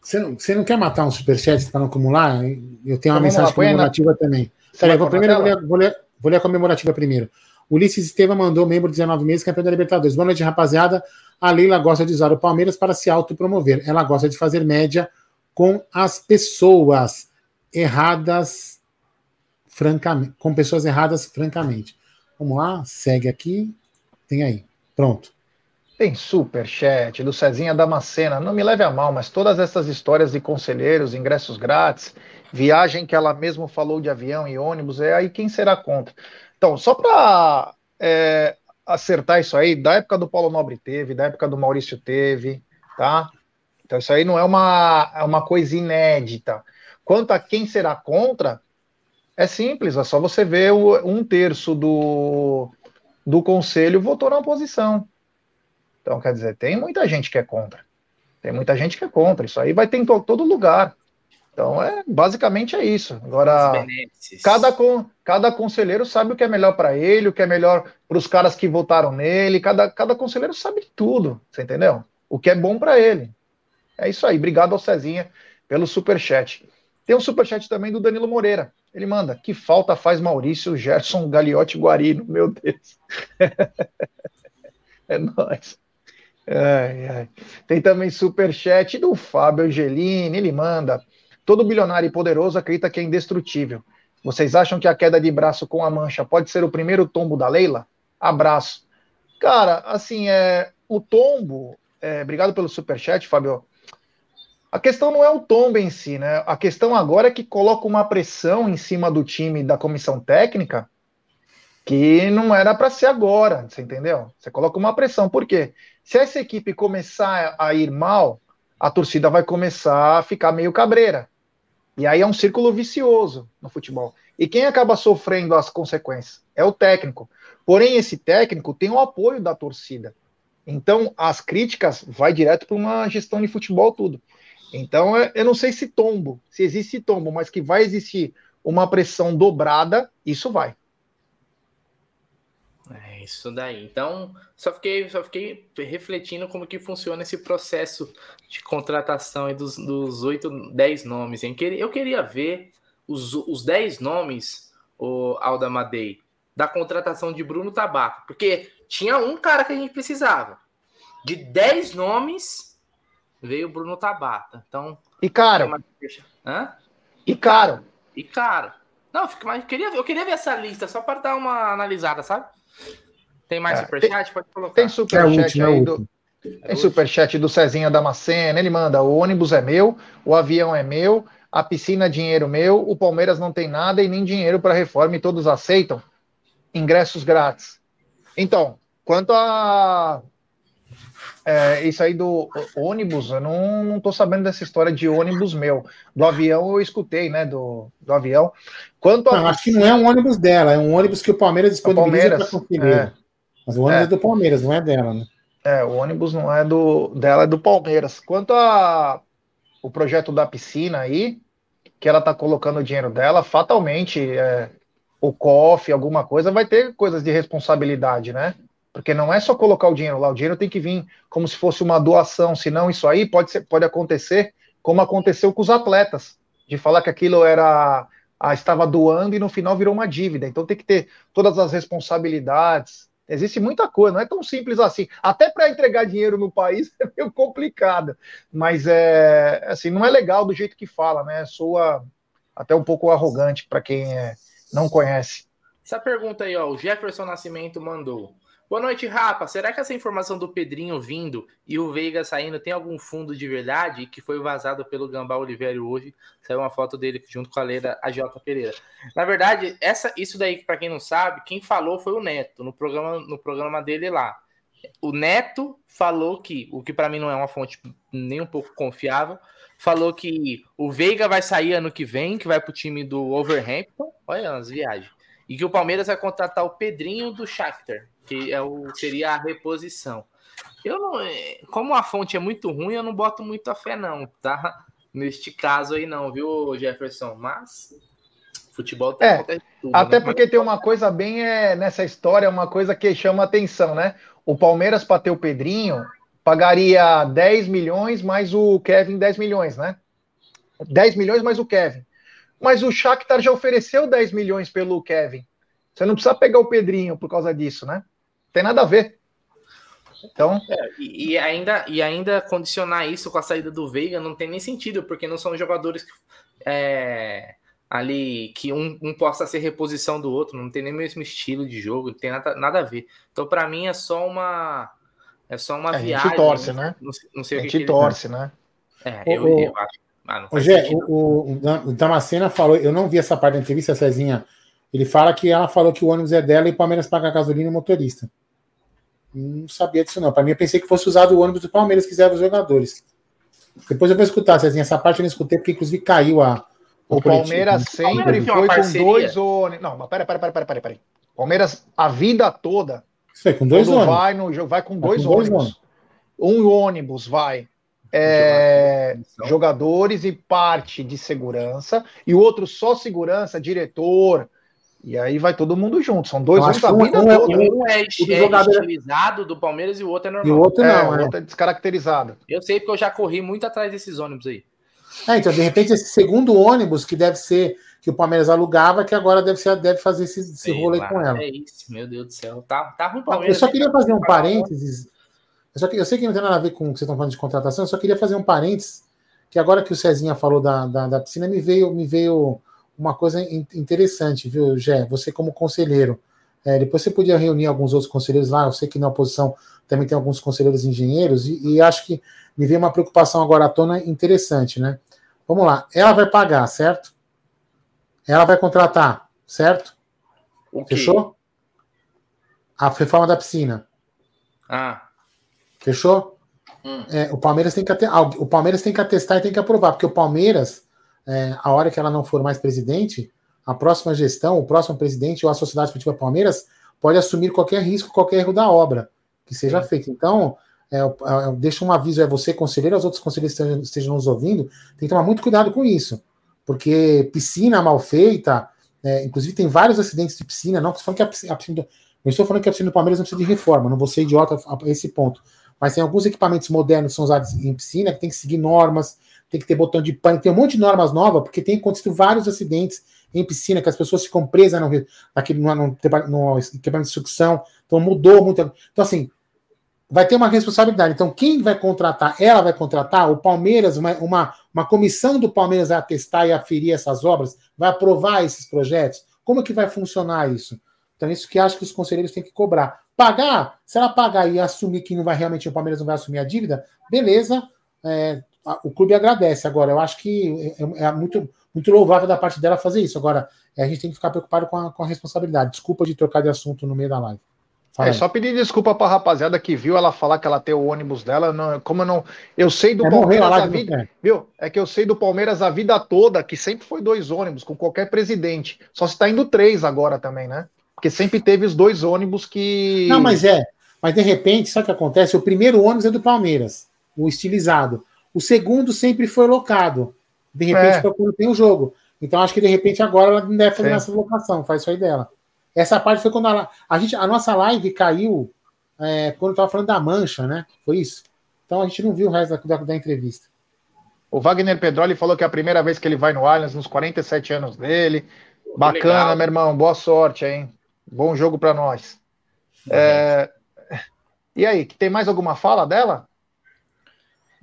Você não, você não quer matar um superchat para não acumular? Eu tenho uma Então vamos lá, mensagem põe aí na- comemorativa também. Peraí, vai vou, primeiro vou ler, vou, ler, vou ler a comemorativa primeiro. Ulisses Estevam mandou membro de 19 meses, campeão da Libertadores. Boa noite, rapaziada. A Leila gosta de usar o Palmeiras para se autopromover. Ela gosta de fazer média com as pessoas erradas, francamente, com pessoas erradas, francamente. Vamos lá, segue aqui. Tem aí. Pronto. Tem superchat do Cezinha Damascena. Não me leve a mal, mas todas essas histórias de conselheiros, ingressos grátis, viagem que ela mesmo falou de avião e ônibus, é aí quem será contra. Então, só para acertar isso aí, da época do Paulo Nobre teve, da época do Maurício teve, tá? Então isso aí não é uma, é uma coisa inédita. Quanto a quem será contra, é simples, é só você ver o, um terço do, do conselho votou na oposição. Então, quer dizer, tem muita gente que é contra. Tem muita gente que é contra. Isso aí vai ter em todo lugar. Então, é basicamente é isso. Agora, cada, cada conselheiro sabe o que é melhor para ele, o que é melhor para os caras que votaram nele. Cada, cada conselheiro sabe de tudo, você entendeu? O que é bom para ele. É isso aí. Obrigado ao Cezinha pelo super chat. Tem um super chat também do Danilo Moreira. Ele manda: que falta faz Maurício Gerson Gagliotti Guarino? Meu Deus. é nóis. Ai, ai. Tem também super chat do Fábio Angelini. Ele manda: todo bilionário e poderoso acredita que é indestrutível. Vocês acham que a queda de braço com a mancha pode ser o primeiro tombo da Leila? Abraço. Cara, assim, é, o tombo. É, obrigado pelo super chat, Fábio. A questão não é o tombo em si, né? A questão agora é que coloca uma pressão em cima do time da comissão técnica que não era para ser agora, você entendeu? Você coloca uma pressão. Por quê? Se essa equipe começar a ir mal, a torcida vai começar a ficar meio cabreira. E aí é um círculo vicioso no futebol. E quem acaba sofrendo as consequências é o técnico. Porém, esse técnico tem o apoio da torcida. Então, as críticas vai direto para uma gestão de futebol tudo. Então, é, eu não sei se tombo, se existe tombo, mas que vai existir uma pressão dobrada, isso vai. É isso daí. Então, só fiquei, só fiquei refletindo como que funciona esse processo de contratação dos, dos 8, 10 nomes. Hein? Eu queria ver os, os 10 nomes, o Alda Madei, da contratação de Bruno Tabaco, porque tinha um cara que a gente precisava. De 10 nomes, veio o Bruno Tabata. Então. E caro. Hã? E caro. E caro. Não. Eu queria, eu queria ver essa lista só para dar uma analisada, sabe? Tem mais é, superchat? Pode colocar. Tem superchat é aí é do. Tem superchat do Cezinha Damasceno, ele manda: o ônibus é meu, o avião é meu, a piscina é dinheiro meu, o Palmeiras não tem nada e nem dinheiro para reforma e todos aceitam ingressos grátis. Então, quanto a é, isso aí do ônibus, eu não, não tô sabendo dessa história de ônibus meu. Do avião eu escutei, né? Do, do avião. Quanto a... Não, acho que não é um ônibus dela, é um ônibus que o Palmeiras disponibiliza para conferir. É. Mas o ônibus é. é. do Palmeiras, não é dela, né? É, o ônibus não é do dela, é do Palmeiras. Quanto a o projeto da piscina aí, que ela tá colocando o dinheiro dela, fatalmente é, o COF, alguma coisa, vai ter coisas de responsabilidade, né? Porque não é só colocar o dinheiro lá, o dinheiro tem que vir como se fosse uma doação, senão isso aí pode, ser, pode acontecer como aconteceu com os atletas, de falar que aquilo era ah, estava doando e no final virou uma dívida. Então tem que ter todas as responsabilidades. Existe muita coisa, não é tão simples assim. Até para entregar dinheiro no país é meio complicado, mas é assim, não é legal do jeito que fala, né? Soa até um pouco arrogante para quem é, não conhece. Essa pergunta aí, ó, o Jefferson Nascimento mandou. Boa noite, Rapa. Será que essa informação do Pedrinho vindo e o Veiga saindo tem algum fundo de verdade que foi vazado pelo Gambá Oliveira hoje? Saiu uma foto dele junto com a Leira J. Pereira. Na verdade, essa, isso daí, para quem não sabe, quem falou foi o Neto, no programa, no programa dele lá. O Neto falou que, o que para mim não é uma fonte nem um pouco confiável, falou que o Veiga vai sair ano que vem, que vai pro time do Overhampton. Olha as viagens. E que o Palmeiras vai contratar o Pedrinho do Shakhtar que é o, seria a reposição. Eu não, é, como a fonte é muito ruim, eu não boto muito a fé não, tá? Neste caso aí não, viu, Jefferson? Mas futebol tem é, tudo, até né? porque tem uma coisa bem é, nessa história, uma coisa que chama atenção, né? O Palmeiras para ter o Pedrinho pagaria 10 milhões mais o Kevin 10 milhões, né? 10 milhões mais o Kevin. Mas o Shakhtar já ofereceu 10 milhões pelo Kevin. Você não precisa pegar o Pedrinho por causa disso, né? Tem nada a ver. Então. É, e, e, ainda, e ainda condicionar isso com a saída do Veiga não tem nem sentido, porque não são jogadores que, é, ali que um, um, possa ser reposição do outro, não tem nem o mesmo estilo de jogo, não tem nada, nada a ver. Então, para mim, é só uma. É só uma a viagem. A gente torce, né? Não, não sei a gente torce, né? É, eu, o, eu acho. Ah, o, Gê, o, o, o Damascena falou, eu não vi essa parte da entrevista, Cezinha. Ele fala que ela falou que o ônibus é dela e o Palmeiras paga gasolina e motorista. Não sabia disso, não. Para mim, eu pensei que fosse usado o ônibus do Palmeiras, quiser os jogadores. Depois eu vou escutar, Cezinha. Essa parte eu não escutei, porque inclusive caiu a, O Palmeiras sempre foi com dois ônibus. Não, mas pera, pera, pera, pera, pera, pera. Palmeiras, a vida toda. Foi com dois ônibus. Vai, no, vai com dois vai com ônibus. Dois um ônibus vai é, jogadores e parte de segurança, e o outro só segurança, diretor, e aí vai todo mundo junto. São dois da vida um, toda. Um é, é estilizado do Palmeiras e o outro é normal. E o outro não, é, o outro é descaracterizado. Eu sei porque eu já corri muito atrás desses ônibus aí. É, então, de repente, esse segundo ônibus que deve ser que o Palmeiras alugava, que agora deve, ser, deve fazer esse, esse rolê com ela. É isso, meu Deus do céu. Tá, tá ruim Palmeiras. Eu só queria fazer um parênteses eu, só que, eu sei que não tem nada a ver com o que vocês estão falando de contratação, eu só queria fazer um parênteses, que agora que o Cezinha falou da, da, da piscina, me veio, me veio uma coisa interessante, viu, Gé? Você como conselheiro. É, depois você podia reunir alguns outros conselheiros lá, eu sei que na oposição também tem alguns conselheiros engenheiros, e, e acho que me veio uma preocupação agora à tona interessante, né? Vamos lá, ela vai pagar, certo? Ela vai contratar, certo? Okay. Fechou? A reforma da piscina. Ah. Fechou? Hum. É, o, Palmeiras tem que o Palmeiras tem que atestar e tem que aprovar, porque o Palmeiras, é, a hora que ela não for mais presidente, a próxima gestão, o próximo presidente ou a Sociedade Esportiva Palmeiras pode assumir qualquer risco, qualquer erro da obra que seja Sim. feito. Então, é, é, deixa um aviso a é você, conselheiro, aos outros conselheiros que estejam, estejam, nos ouvindo, tem que tomar muito cuidado com isso, porque piscina mal feita, é, inclusive tem vários acidentes de piscina, não estou falando que a piscina, a piscina eu estou falando que a piscina do Palmeiras não precisa de reforma, não vou ser idiota a esse ponto mas tem alguns equipamentos modernos que são usados em piscina que tem que seguir normas, tem que ter botão de pânico, tem um monte de normas novas, porque tem acontecido vários acidentes em piscina, que as pessoas ficam presas no, naquele, no, no, no de sucção, então mudou muito. Então, assim, vai ter uma responsabilidade. Então, quem vai contratar? Ela vai contratar? O Palmeiras, uma, uma, uma comissão do Palmeiras vai atestar e aferir essas obras, vai aprovar esses projetos? Como é que vai funcionar isso? Então, isso que acho que os conselheiros têm que cobrar. Pagar, se ela pagar e assumir que não vai realmente, o Palmeiras não vai assumir a dívida, beleza, é, o clube agradece. Agora, eu acho que é, é, muito, muito louvável da parte dela fazer isso. Agora, é, a gente tem que ficar preocupado com a, com a responsabilidade. Desculpa de trocar de assunto no meio da live. Fala é aí. só pedir desculpa para a rapaziada que viu ela falar que ela tem o ônibus dela. Não, como eu não. Eu sei do é Palmeiras a vida. Viu? É que eu sei do Palmeiras a vida toda, que sempre foi dois ônibus com qualquer presidente. Só se está indo três agora também, né? Porque sempre teve os dois ônibus que. Não, mas é. Mas de repente, sabe o que acontece? O primeiro ônibus é do Palmeiras, o estilizado. O segundo sempre foi locado. De repente, é. quando tem o jogo. Então, acho que de repente agora ela não deve fazer Sim. essa locação, faz isso aí dela. Essa parte foi quando ela, a, gente, a nossa live caiu é, quando estava falando da mancha, né? Foi isso. Então a gente não viu o resto da, da, da entrevista. O Wagner Pedroli falou que é a primeira vez que ele vai no Allianz, nos 47 anos dele. Bacana, Legal. meu irmão. Boa sorte, hein? Bom jogo para nós. É... E aí, tem mais alguma fala dela?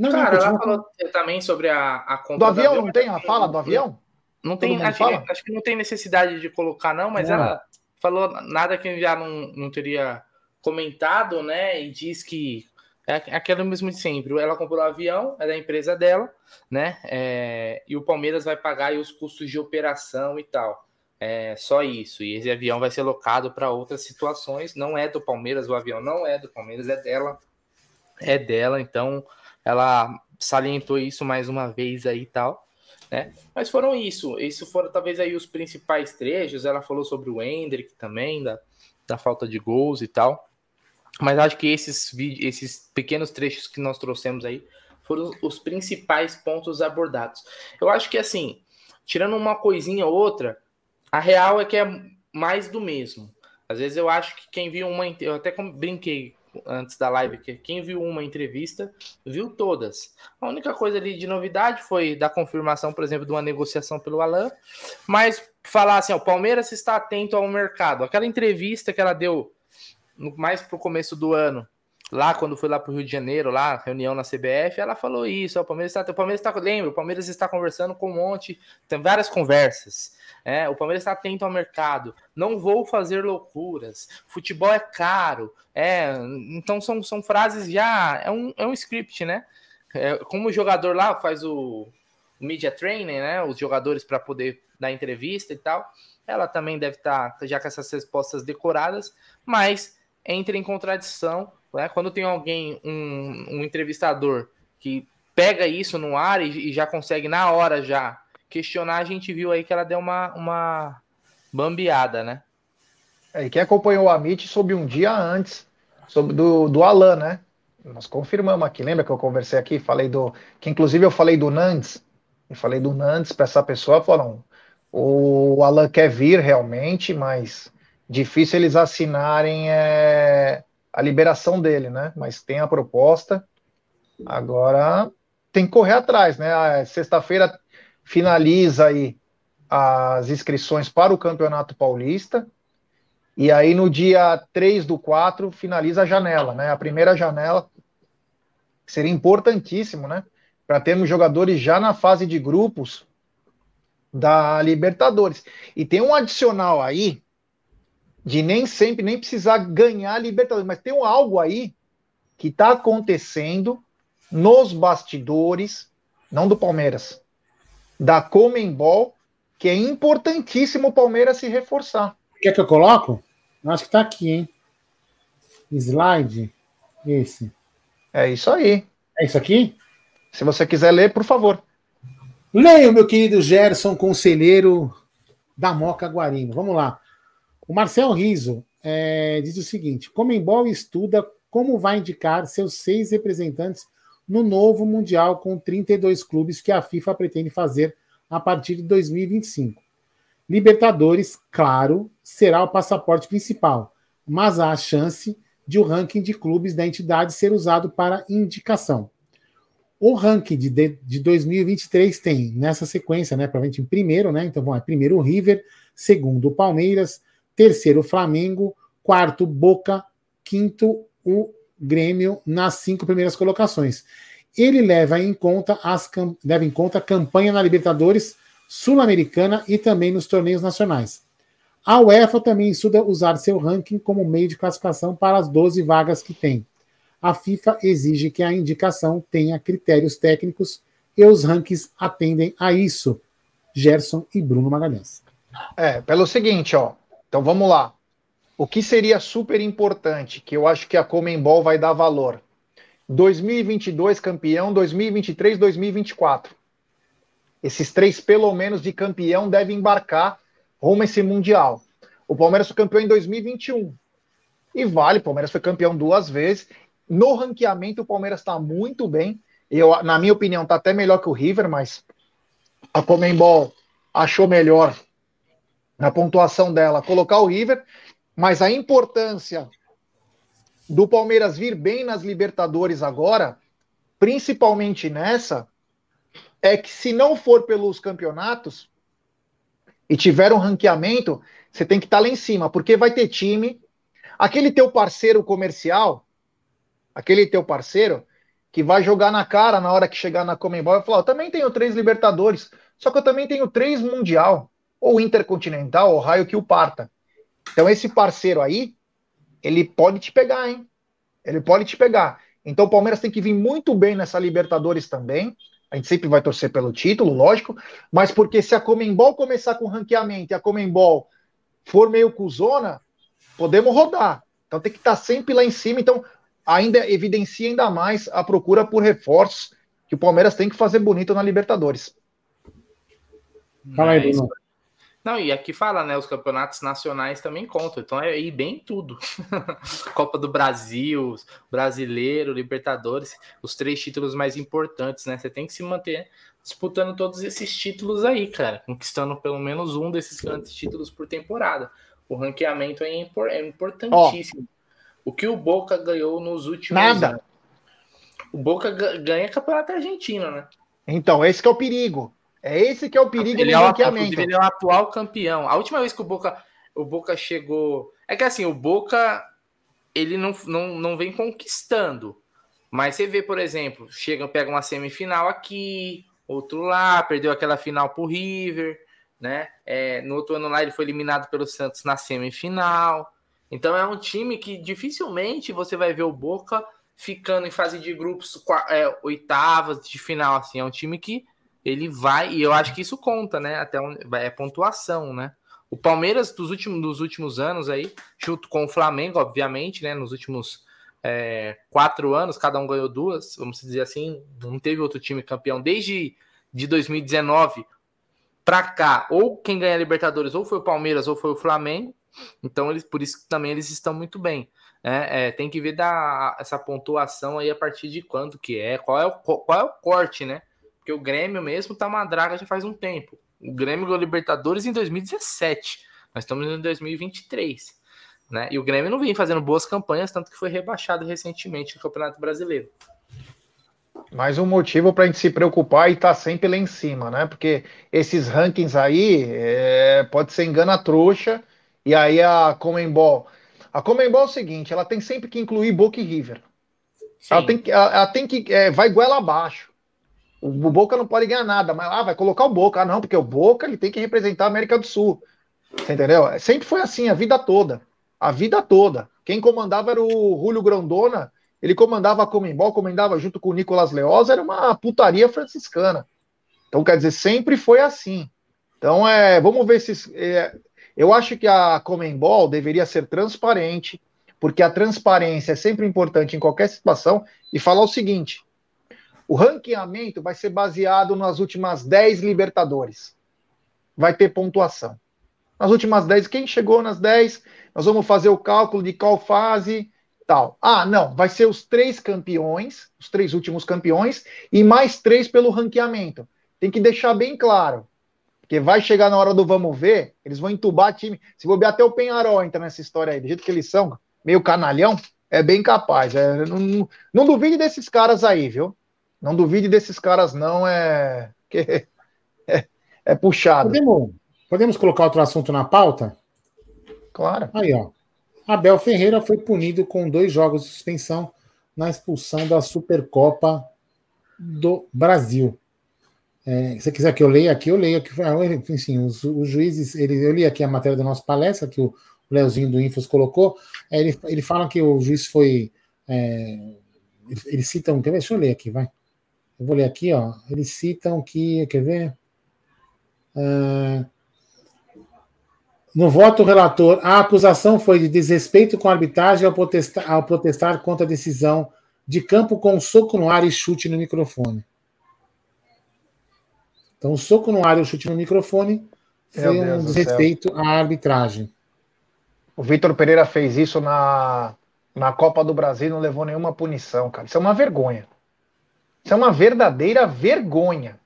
Não, Cara, não, ela falou também sobre a, a compra do avião. Avião, não tem a fala do avião? Não tem, acho, que, acho que não tem necessidade de colocar, não, mas não. ela falou nada que já não, não teria comentado, né? E diz que é aquilo mesmo de sempre. Ela comprou o avião, é da empresa dela, né? É, e o Palmeiras vai pagar os custos de operação e tal. É só isso. E esse avião vai ser locado para outras situações. Não é do Palmeiras, o avião não é do Palmeiras, é dela. É dela, então ela salientou isso mais uma vez aí e tal. Né? Mas foram isso. Isso foram talvez aí os principais trechos. Ela falou sobre o Hendrick também, da, da falta de gols e tal. Mas acho que esses, esses pequenos trechos que nós trouxemos aí foram os principais pontos abordados. Eu acho que assim, tirando uma coisinha ou outra, a real é que é mais do mesmo. Às vezes eu acho que quem viu uma. Eu até brinquei antes da live que quem viu uma entrevista viu todas. A única coisa ali de novidade foi da confirmação, por exemplo, de uma negociação pelo Alan, mas falar assim: ó, o Palmeiras está atento ao mercado. Aquela entrevista que ela deu mais para o começo do ano, lá quando foi lá para o Rio de Janeiro, lá, reunião na CBF, ela falou isso, o Palmeiras está, o Palmeiras está, lembra, o Palmeiras está conversando com um monte, tem várias conversas, é, o Palmeiras está atento ao mercado, não vou fazer loucuras, futebol é caro, é, então são, são frases já, é um, é um script, né, é, como o jogador lá faz o, o media training, né, os jogadores para poder dar entrevista e tal, ela também deve estar tá, já com essas respostas decoradas, mas entra em contradição né? Quando tem alguém, um, um entrevistador, que pega isso no ar e, e, já consegue na hora já questionar, a gente viu aí que ela deu uma, uma bambeada, né? É, e quem acompanhou o Amit soube um dia antes, sobre do, do Alan, né? Nós confirmamos aqui, lembra que eu conversei aqui, falei do. Que inclusive eu falei do Nandes, e falei do Nandes para essa pessoa, falaram, o Alan quer vir realmente, mas difícil eles assinarem é, a liberação dele, né? Mas tem a proposta. Agora tem que correr atrás, né? Sexta-feira finaliza aí as inscrições para o Campeonato Paulista. E aí no dia 3 do 4 finaliza a janela, né? A primeira janela seria importantíssimo, né? Para termos jogadores já na fase de grupos da Libertadores. E tem um adicional aí de nem sempre nem precisar ganhar a Libertadores, mas tem algo aí que está acontecendo nos bastidores, não do Palmeiras, da Comembol, que é importantíssimo o Palmeiras se reforçar. Quer que eu coloco? Acho que está aqui, hein? Slide. Esse. É isso aí. É isso aqui? Se você quiser ler, por favor. Leia, meu querido Gerson, conselheiro da Moca Guarino. Vamos lá. O Marcel Riso é, diz o seguinte: Comembol estuda como vai indicar seus seis representantes no novo Mundial com 32 clubes que a FIFA pretende fazer a partir de 2025. Libertadores, claro, será o passaporte principal, mas há a chance de o ranking de clubes da entidade ser usado para indicação. O ranking de, de 2023 tem nessa sequência, né? Provavelmente em primeiro, né? Então, bom, é primeiro o River, segundo o Palmeiras, terceiro Flamengo, quarto Boca, quinto o Grêmio nas cinco primeiras colocações. Ele leva em conta as leva em conta a campanha na Libertadores Sul-Americana e também nos torneios nacionais. A UEFA também estuda usar seu ranking como meio de classificação para as 12 vagas que tem. A FIFA exige que a indicação tenha critérios técnicos e os rankings atendem a isso. Gerson e Bruno Magalhães. É, pelo seguinte, ó. Então vamos lá. O que seria super importante, que eu acho que a Comembol vai dar valor? 2022 campeão, 2023, 2024. Esses três, pelo menos, de campeão devem embarcar rumo a esse Mundial. O Palmeiras foi campeão em 2021. E vale, o Palmeiras foi campeão duas vezes. No ranqueamento, o Palmeiras está muito bem. Eu, na minha opinião, está até melhor que o River, mas a Comembol achou melhor na pontuação dela colocar o River mas a importância do Palmeiras vir bem nas Libertadores agora, principalmente nessa, é que se não for pelos campeonatos e tiver um ranqueamento, você tem que estar tá lá em cima, porque vai ter time. Aquele teu parceiro comercial, aquele teu parceiro que vai jogar na cara na hora que chegar na Comembol e falar: Eu também tenho três Libertadores, só que eu também tenho três Mundial, ou Intercontinental, ou raio que o parta. Então, esse parceiro aí, ele pode te pegar, hein? Ele pode te pegar. Então, o Palmeiras tem que vir muito bem nessa Libertadores também. A gente sempre vai torcer pelo título, lógico. Mas porque se a Comembol começar com ranqueamento e a Comembol for meio cuzona, podemos rodar. Então, tem que estar sempre lá em cima. Então, ainda evidencia ainda mais a procura por reforços que o Palmeiras tem que fazer bonito na Libertadores. Fala aí, Bruno. Não, e aqui fala, né? Os campeonatos nacionais também contam. Então é ir bem tudo. Copa do Brasil, Brasileiro, Libertadores, os três títulos mais importantes, né? Você tem que se manter disputando todos esses títulos aí, cara. Conquistando pelo menos um desses grandes títulos por temporada. O ranqueamento é, é importantíssimo. Oh. O que o Boca ganhou nos últimos Nada. anos. O Boca ganha campeonato argentino, né? Então, esse é o perigo. É esse que é o perigo ele do é ranqueamento. Ele é o atual campeão. A última vez que o Boca, o Boca chegou. É que assim, o Boca ele não, não, não vem conquistando. Mas você vê, por exemplo, chega, pega uma semifinal aqui, outro lá, perdeu aquela final pro River, né? É, no outro ano lá ele foi eliminado pelo Santos na semifinal. Então é um time que dificilmente você vai ver o Boca ficando em fase de grupos, é, oitavas de final, assim. É um time que ele vai, e eu acho que isso conta, né? Até um, é pontuação, né? O Palmeiras dos últimos, dos últimos anos aí, junto com o Flamengo, obviamente, né? Nos últimos é, quatro anos, cada um ganhou duas, vamos dizer assim, não teve outro time campeão desde de 2019. para cá, ou quem ganha a Libertadores ou foi o Palmeiras ou foi o Flamengo. Então, eles, por isso também eles estão muito bem. É, é, tem que ver da, essa pontuação aí a partir de quando que é, qual é o, qual é o corte, né? Porque o Grêmio mesmo tá uma draga já faz um tempo. O Grêmio ganhou Libertadores em 2017. Nós estamos em 2023. Né? E o Grêmio não vem fazendo boas campanhas, tanto que foi rebaixado recentemente no Campeonato Brasileiro. Mais um motivo para a gente se preocupar e estar tá sempre lá em cima, né? Porque esses rankings aí é, pode ser engana trouxa, e aí a Comembol. A Comembol é o seguinte: ela tem sempre que incluir Boca e River. Ela tem que, ela, ela tem que é, vai goela abaixo. O, Boca não pode ganhar nada, mas ah, vai colocar o Boca. Ah, não, porque o Boca ele tem que representar a América do Sul. Você entendeu? Sempre foi assim a vida toda. A vida toda. Quem comandava era o Julio Grandona, ele comandava a Comembol, comandava junto com o Nicolas Leoz, era uma putaria franciscana. Então, quer dizer, sempre foi assim. Então, é, vamos ver se. É, eu acho que a Comembol deveria ser transparente, porque a transparência é sempre importante em qualquer situação, e falar o seguinte: o ranqueamento vai ser baseado nas últimas 10 Libertadores. Vai ter pontuação. Nas últimas 10, quem chegou nas 10, nós vamos fazer o cálculo de qual fase tal. Ah, não, vai ser os três campeões, os três últimos campeões, e mais três pelo ranqueamento. Tem que deixar bem claro. Porque vai chegar na hora do vamos ver, eles vão entubar time. Se bobear até o Penharol entra nessa história aí, do jeito que eles são, meio canalhão, é bem capaz. É, não, não, não duvide desses caras aí, viu? Não duvide desses caras, não, é. É, é puxado. Podemos, podemos colocar outro assunto na pauta? Claro. Aí, ó. Abel Ferreira foi punido com dois jogos de suspensão na expulsão da Supercopa do Brasil. É, se você quiser que eu leia aqui, eu leio aqui. Enfim, os, os juízes, ele, eu li aqui a matéria da nossa palestra, que o Leozinho do Infos colocou. É, ele, ele fala que o juiz foi. É, eles citam. Deixa eu ler aqui, vai. Eu vou ler aqui, ó. Eles citam que. Quer ver? Uh, no voto relator, a acusação foi de desrespeito com a arbitragem ao protestar, ao protestar contra a decisão de campo com um soco no ar e chute no microfone. Então, o soco no ar e o chute no microfone foi um desrespeito à arbitragem. O Vitor Pereira fez isso na, na Copa do Brasil e não levou nenhuma punição, cara. Isso é uma vergonha. Isso é uma verdadeira vergonha.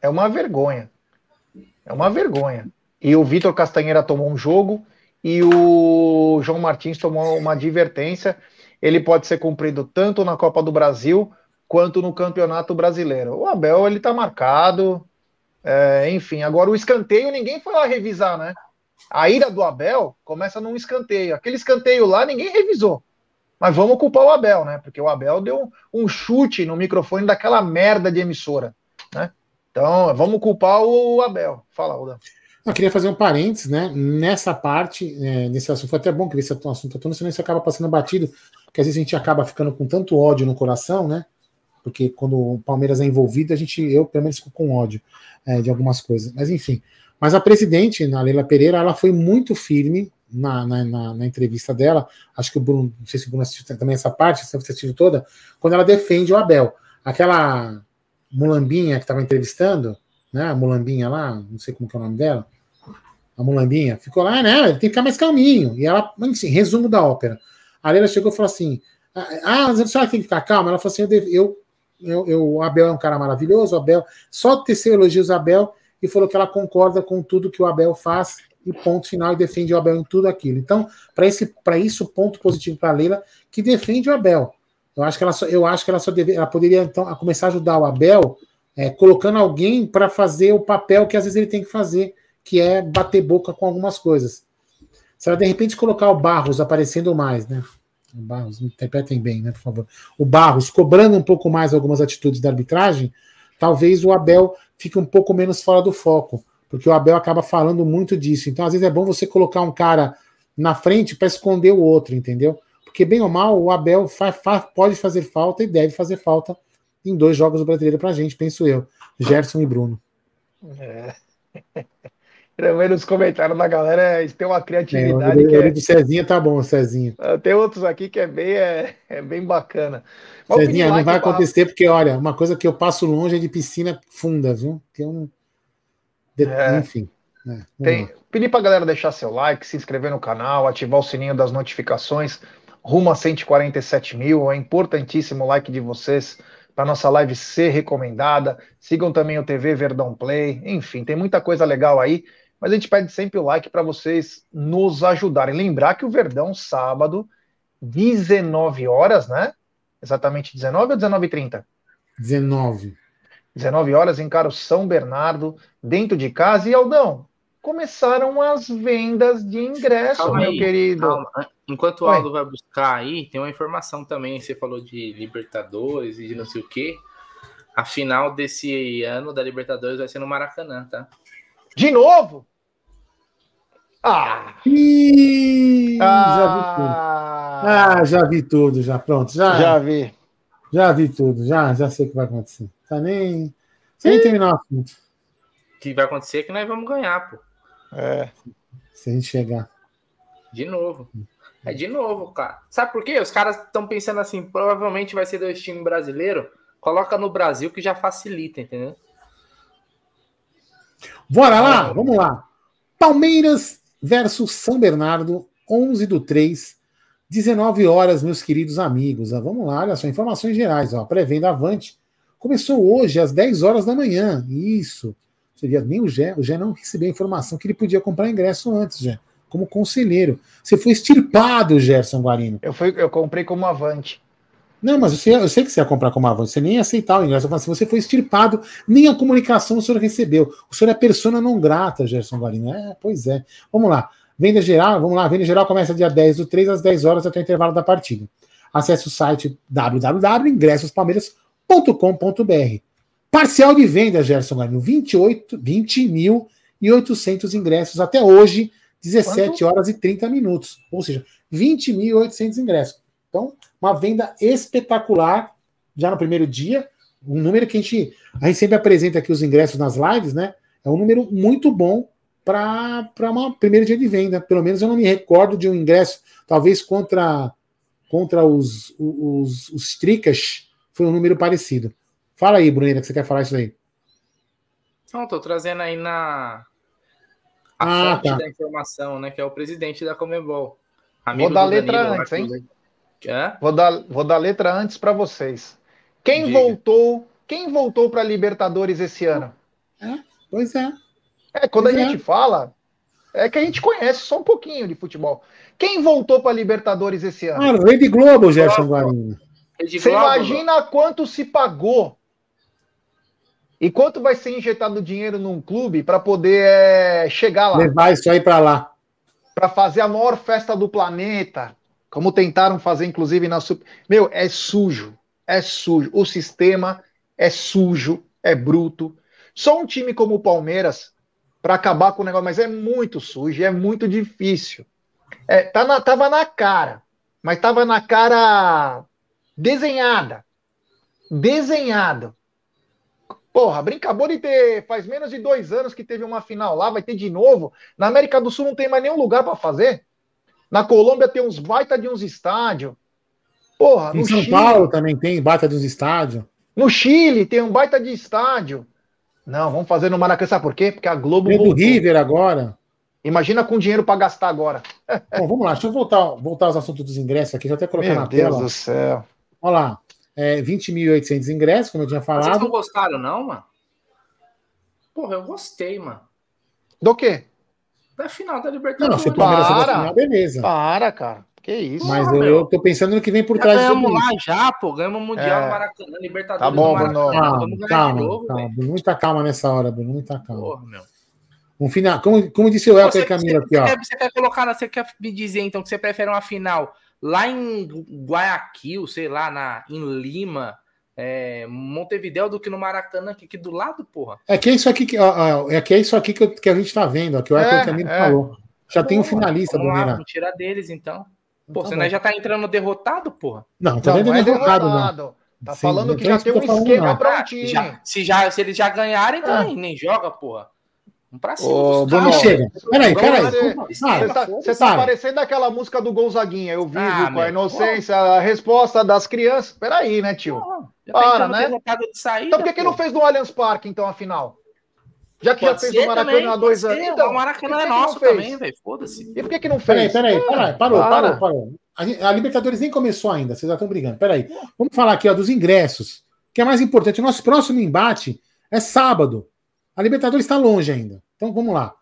É uma vergonha. É uma vergonha. E o Vitor Castanheira tomou um jogo e o João Martins tomou uma advertência. Ele pode ser cumprido tanto na Copa do Brasil quanto no Campeonato Brasileiro. O Abel ele tá marcado, é, enfim. Agora o escanteio ninguém foi lá revisar, né? A ira do Abel começa num escanteio. Aquele escanteio lá ninguém revisou. Mas vamos culpar o Abel, né? Porque o Abel deu um chute no microfone daquela merda de emissora, né? Então vamos culpar o Abel. Fala, Aldan. Eu queria fazer um parênteses, né? Nessa parte, é, nesse assunto, foi até bom que esse assunto todo, senão isso acaba passando batido, porque às vezes a gente acaba ficando com tanto ódio no coração, né? Porque quando o Palmeiras é envolvido, a gente, eu pelo menos fico com ódio é, de algumas coisas. Mas enfim. Mas a presidente, a Leila Pereira, ela foi muito firme na, na, na, na, entrevista dela. Acho que o Bruno, não sei se o Bruno assistiu também essa parte, se você assistiu toda, quando ela defende o Abel. Aquela mulambinha que estava entrevistando, né? A mulambinha lá, não sei como que é o nome dela a mulambinha, ficou lá, né? Ele tem que ficar mais calminho. E ela, assim, resumo da ópera. A Leila chegou e falou assim: Ah, a senhora tem que ficar calma. Ela falou assim: eu, eu, eu, o Abel é um cara maravilhoso, o Abel, só teceu elogios ao Abel e falou que ela concorda com tudo que o Abel faz e ponto final e defende o Abel em tudo aquilo. Então, para esse para isso ponto positivo para a Leila que defende o Abel. Eu acho que ela só, eu acho que ela só deve, ela poderia então começar a ajudar o Abel é, colocando alguém para fazer o papel que às vezes ele tem que fazer que é bater boca com algumas coisas. Se ela de repente colocar o Barros aparecendo mais, né? O Barros, interpretem bem, né, por favor. O Barros cobrando um pouco mais algumas atitudes da arbitragem, talvez o Abel fique um pouco menos fora do foco, porque o Abel acaba falando muito disso. Então, às vezes é bom você colocar um cara na frente para esconder o outro, entendeu? Porque, bem ou mal, o Abel fa fa pode fazer falta e deve fazer falta em dois jogos do brasileiro para a gente, penso eu. Gerson e Bruno. É. Também nos comentários da galera, têm uma criatividade. É, o é... do Cezinha tá bom, Cezinha. Ah, tem outros aqui que é bem, é, é bem bacana. Mas Cezinha, não vai acontecer, porque, olha, uma coisa que eu passo longe é de piscina funda, viu? Tem um. De, é. Enfim. Né? Tem, pedir para a galera deixar seu like, se inscrever no canal, ativar o sininho das notificações. Rumo a 147 mil. É importantíssimo o like de vocês para nossa live ser recomendada. Sigam também o TV Verdão Play. Enfim, tem muita coisa legal aí. Mas a gente pede sempre o like para vocês nos ajudarem. Lembrar que o Verdão, sábado, 19 horas, né? Exatamente 19 ou 19h30? 19. 19 horas, encara o São Bernardo, dentro de casa. E Aldão, começaram as vendas de ingresso, calma meu aí, querido. Calma. Enquanto o Aldo vai buscar aí, tem uma informação também. Você falou de Libertadores e de não sei o quê. A final desse ano da Libertadores vai ser no Maracanã, tá? De novo? Ah! Ih, ah, já vi tudo. Ah, já vi tudo, já pronto. Já, já vi. Já vi tudo, já, já sei o que vai acontecer. Tá nem. Sem terminar o assunto. O que vai acontecer é que nós vamos ganhar, pô. É. Se a gente chegar. De novo. É de novo, cara. Sabe por quê? Os caras estão pensando assim, provavelmente vai ser dois times brasileiros. Coloca no Brasil que já facilita, entendeu? Bora lá, vamos lá. Palmeiras versus São Bernardo, 11 do 3, 19 horas, meus queridos amigos. Ah, vamos lá, olha só, informações gerais. Ó, Pré-venda Avante começou hoje às 10 horas da manhã. Isso. Seria nem o Gé, o Gé não recebeu a informação que ele podia comprar ingresso antes, Gé, como conselheiro. Você foi extirpado, Gerson Guarino. Eu, fui, eu comprei como avante. Não, mas você, eu sei que você ia comprar como avante, você nem ia aceitar o ingresso. Eu assim, você foi extirpado, nem a comunicação o senhor recebeu. O senhor é persona não grata, Gerson Guarino. É, pois é. Vamos lá. Venda geral, vamos lá. Venda geral começa dia 10 do 3 às 10 horas até o intervalo da partida. Acesse o site www.ingressospalmeiras.com.br. Parcial de venda, Gerson Guarino, 28, 20.800 ingressos até hoje, 17 Quanto? horas e 30 minutos. Ou seja, 20.800 ingressos. Então, uma venda espetacular já no primeiro dia. Um número que a gente, a gente sempre apresenta aqui os ingressos nas lives, né? É um número muito bom para um primeiro dia de venda. Pelo menos eu não me recordo de um ingresso, talvez contra, contra os, os, os Tricas, foi um número parecido. Fala aí, Brunera, que você quer falar isso aí. Não, tô trazendo aí na a ah, fonte tá. da informação, né? Que é o presidente da Comebol. Vou dar letra Danilo, antes, hein? É? Vou dar, vou dar letra antes para vocês. Quem Diga. voltou? Quem voltou para Libertadores esse ano? É, pois é. É, quando pois a é. gente fala, é que a gente conhece só um pouquinho de futebol. Quem voltou para Libertadores esse ano? Ah, Rede Globo, Gerson Guarino. Você imagina quanto se pagou e quanto vai ser injetado dinheiro num clube para poder é, chegar lá? Levar isso aí para lá. Para fazer a maior festa do planeta, como tentaram fazer, inclusive, na Super. Meu, é sujo. É sujo. O sistema é sujo, é bruto. Só um time como o Palmeiras para acabar com o negócio, mas é muito sujo, é muito difícil. É, tá na, tava na cara, mas tava na cara desenhada. Desenhada. Porra, brinca, acabou de ter. Faz menos de dois anos que teve uma final lá, vai ter de novo. Na América do Sul não tem mais nenhum lugar para fazer. Na Colômbia tem uns baita de uns estádios. Porra, em São Chile, Paulo também tem baita de uns estádios. No Chile tem um baita de estádio. Não, vamos fazer no Maracanã, sabe por quê? Porque a Globo. Tem do River agora. Imagina com dinheiro para gastar agora. Bom, vamos lá, deixa eu voltar, voltar aos assuntos dos ingressos aqui, já até colocar Meu na Deus tela. Meu Deus do céu. Olha lá é, 20.800 ingressos, como eu tinha falado. Vocês não gostaram, não, mano? Porra, eu gostei, mano. Do quê? Da final da Libertadores. Não, se o Palmeiras para, final, beleza. Para, cara. Que isso? Mas eu, eu tô pensando no que vem por trás disso. Ganhamos lá já, pô. Ganhamos o Mundial é. Maracanã, Libertadores tá bom, Bruno. Calma, Vamos calma, novo, calma. Muita calma nessa hora, Bruno. Muita calma. Porra, meu. Um final, como, como disse o Elton e Camila aqui, ó. Quer, você quer colocar, você quer me dizer então que você prefere uma final lá em Guayaquil, sei lá, na, em Lima, é, Montevideo do que no Maracanã, aqui, aqui do lado, porra. É que é isso aqui que, ó, é, que, é isso aqui que, que a gente tá vendo, ó, que o Arthur é, é. falou. Já tem um finalista, Vamos lá, vamos tirar deles, então. Pô, tá você já tá entrando derrotado, porra. Não, tá não, não é derrotado, derrotado, não. Tá Sim, falando que já tem um esquema prontinho. Já, se, já, se eles já ganharem, então ah. nem, nem joga, porra. Vamos pra cima. Ô, Bruno, chega. Peraí, peraí. Você tá, você tá parecendo aquela música do Gonzaguinha. Eu vivo ah, com a inocência, a resposta das crianças. Peraí, né, tio? Para, né? Saída, então por que, que não fez no Allianz Parque, então, a final? Já que já fez o Maracanã há dois anos. Então, o Maracanã é nosso também, velho. Foda-se. E por que, que não fez? Peraí, peraí, peraí. Parou, parou, parou. A, a, Libertadores nem começou ainda, vocês já estão brigando. Peraí. Vamos falar aqui ó, dos ingressos, que é mais importante. O nosso próximo embate é sábado. A Libertadores está longe ainda. Então vamos lá.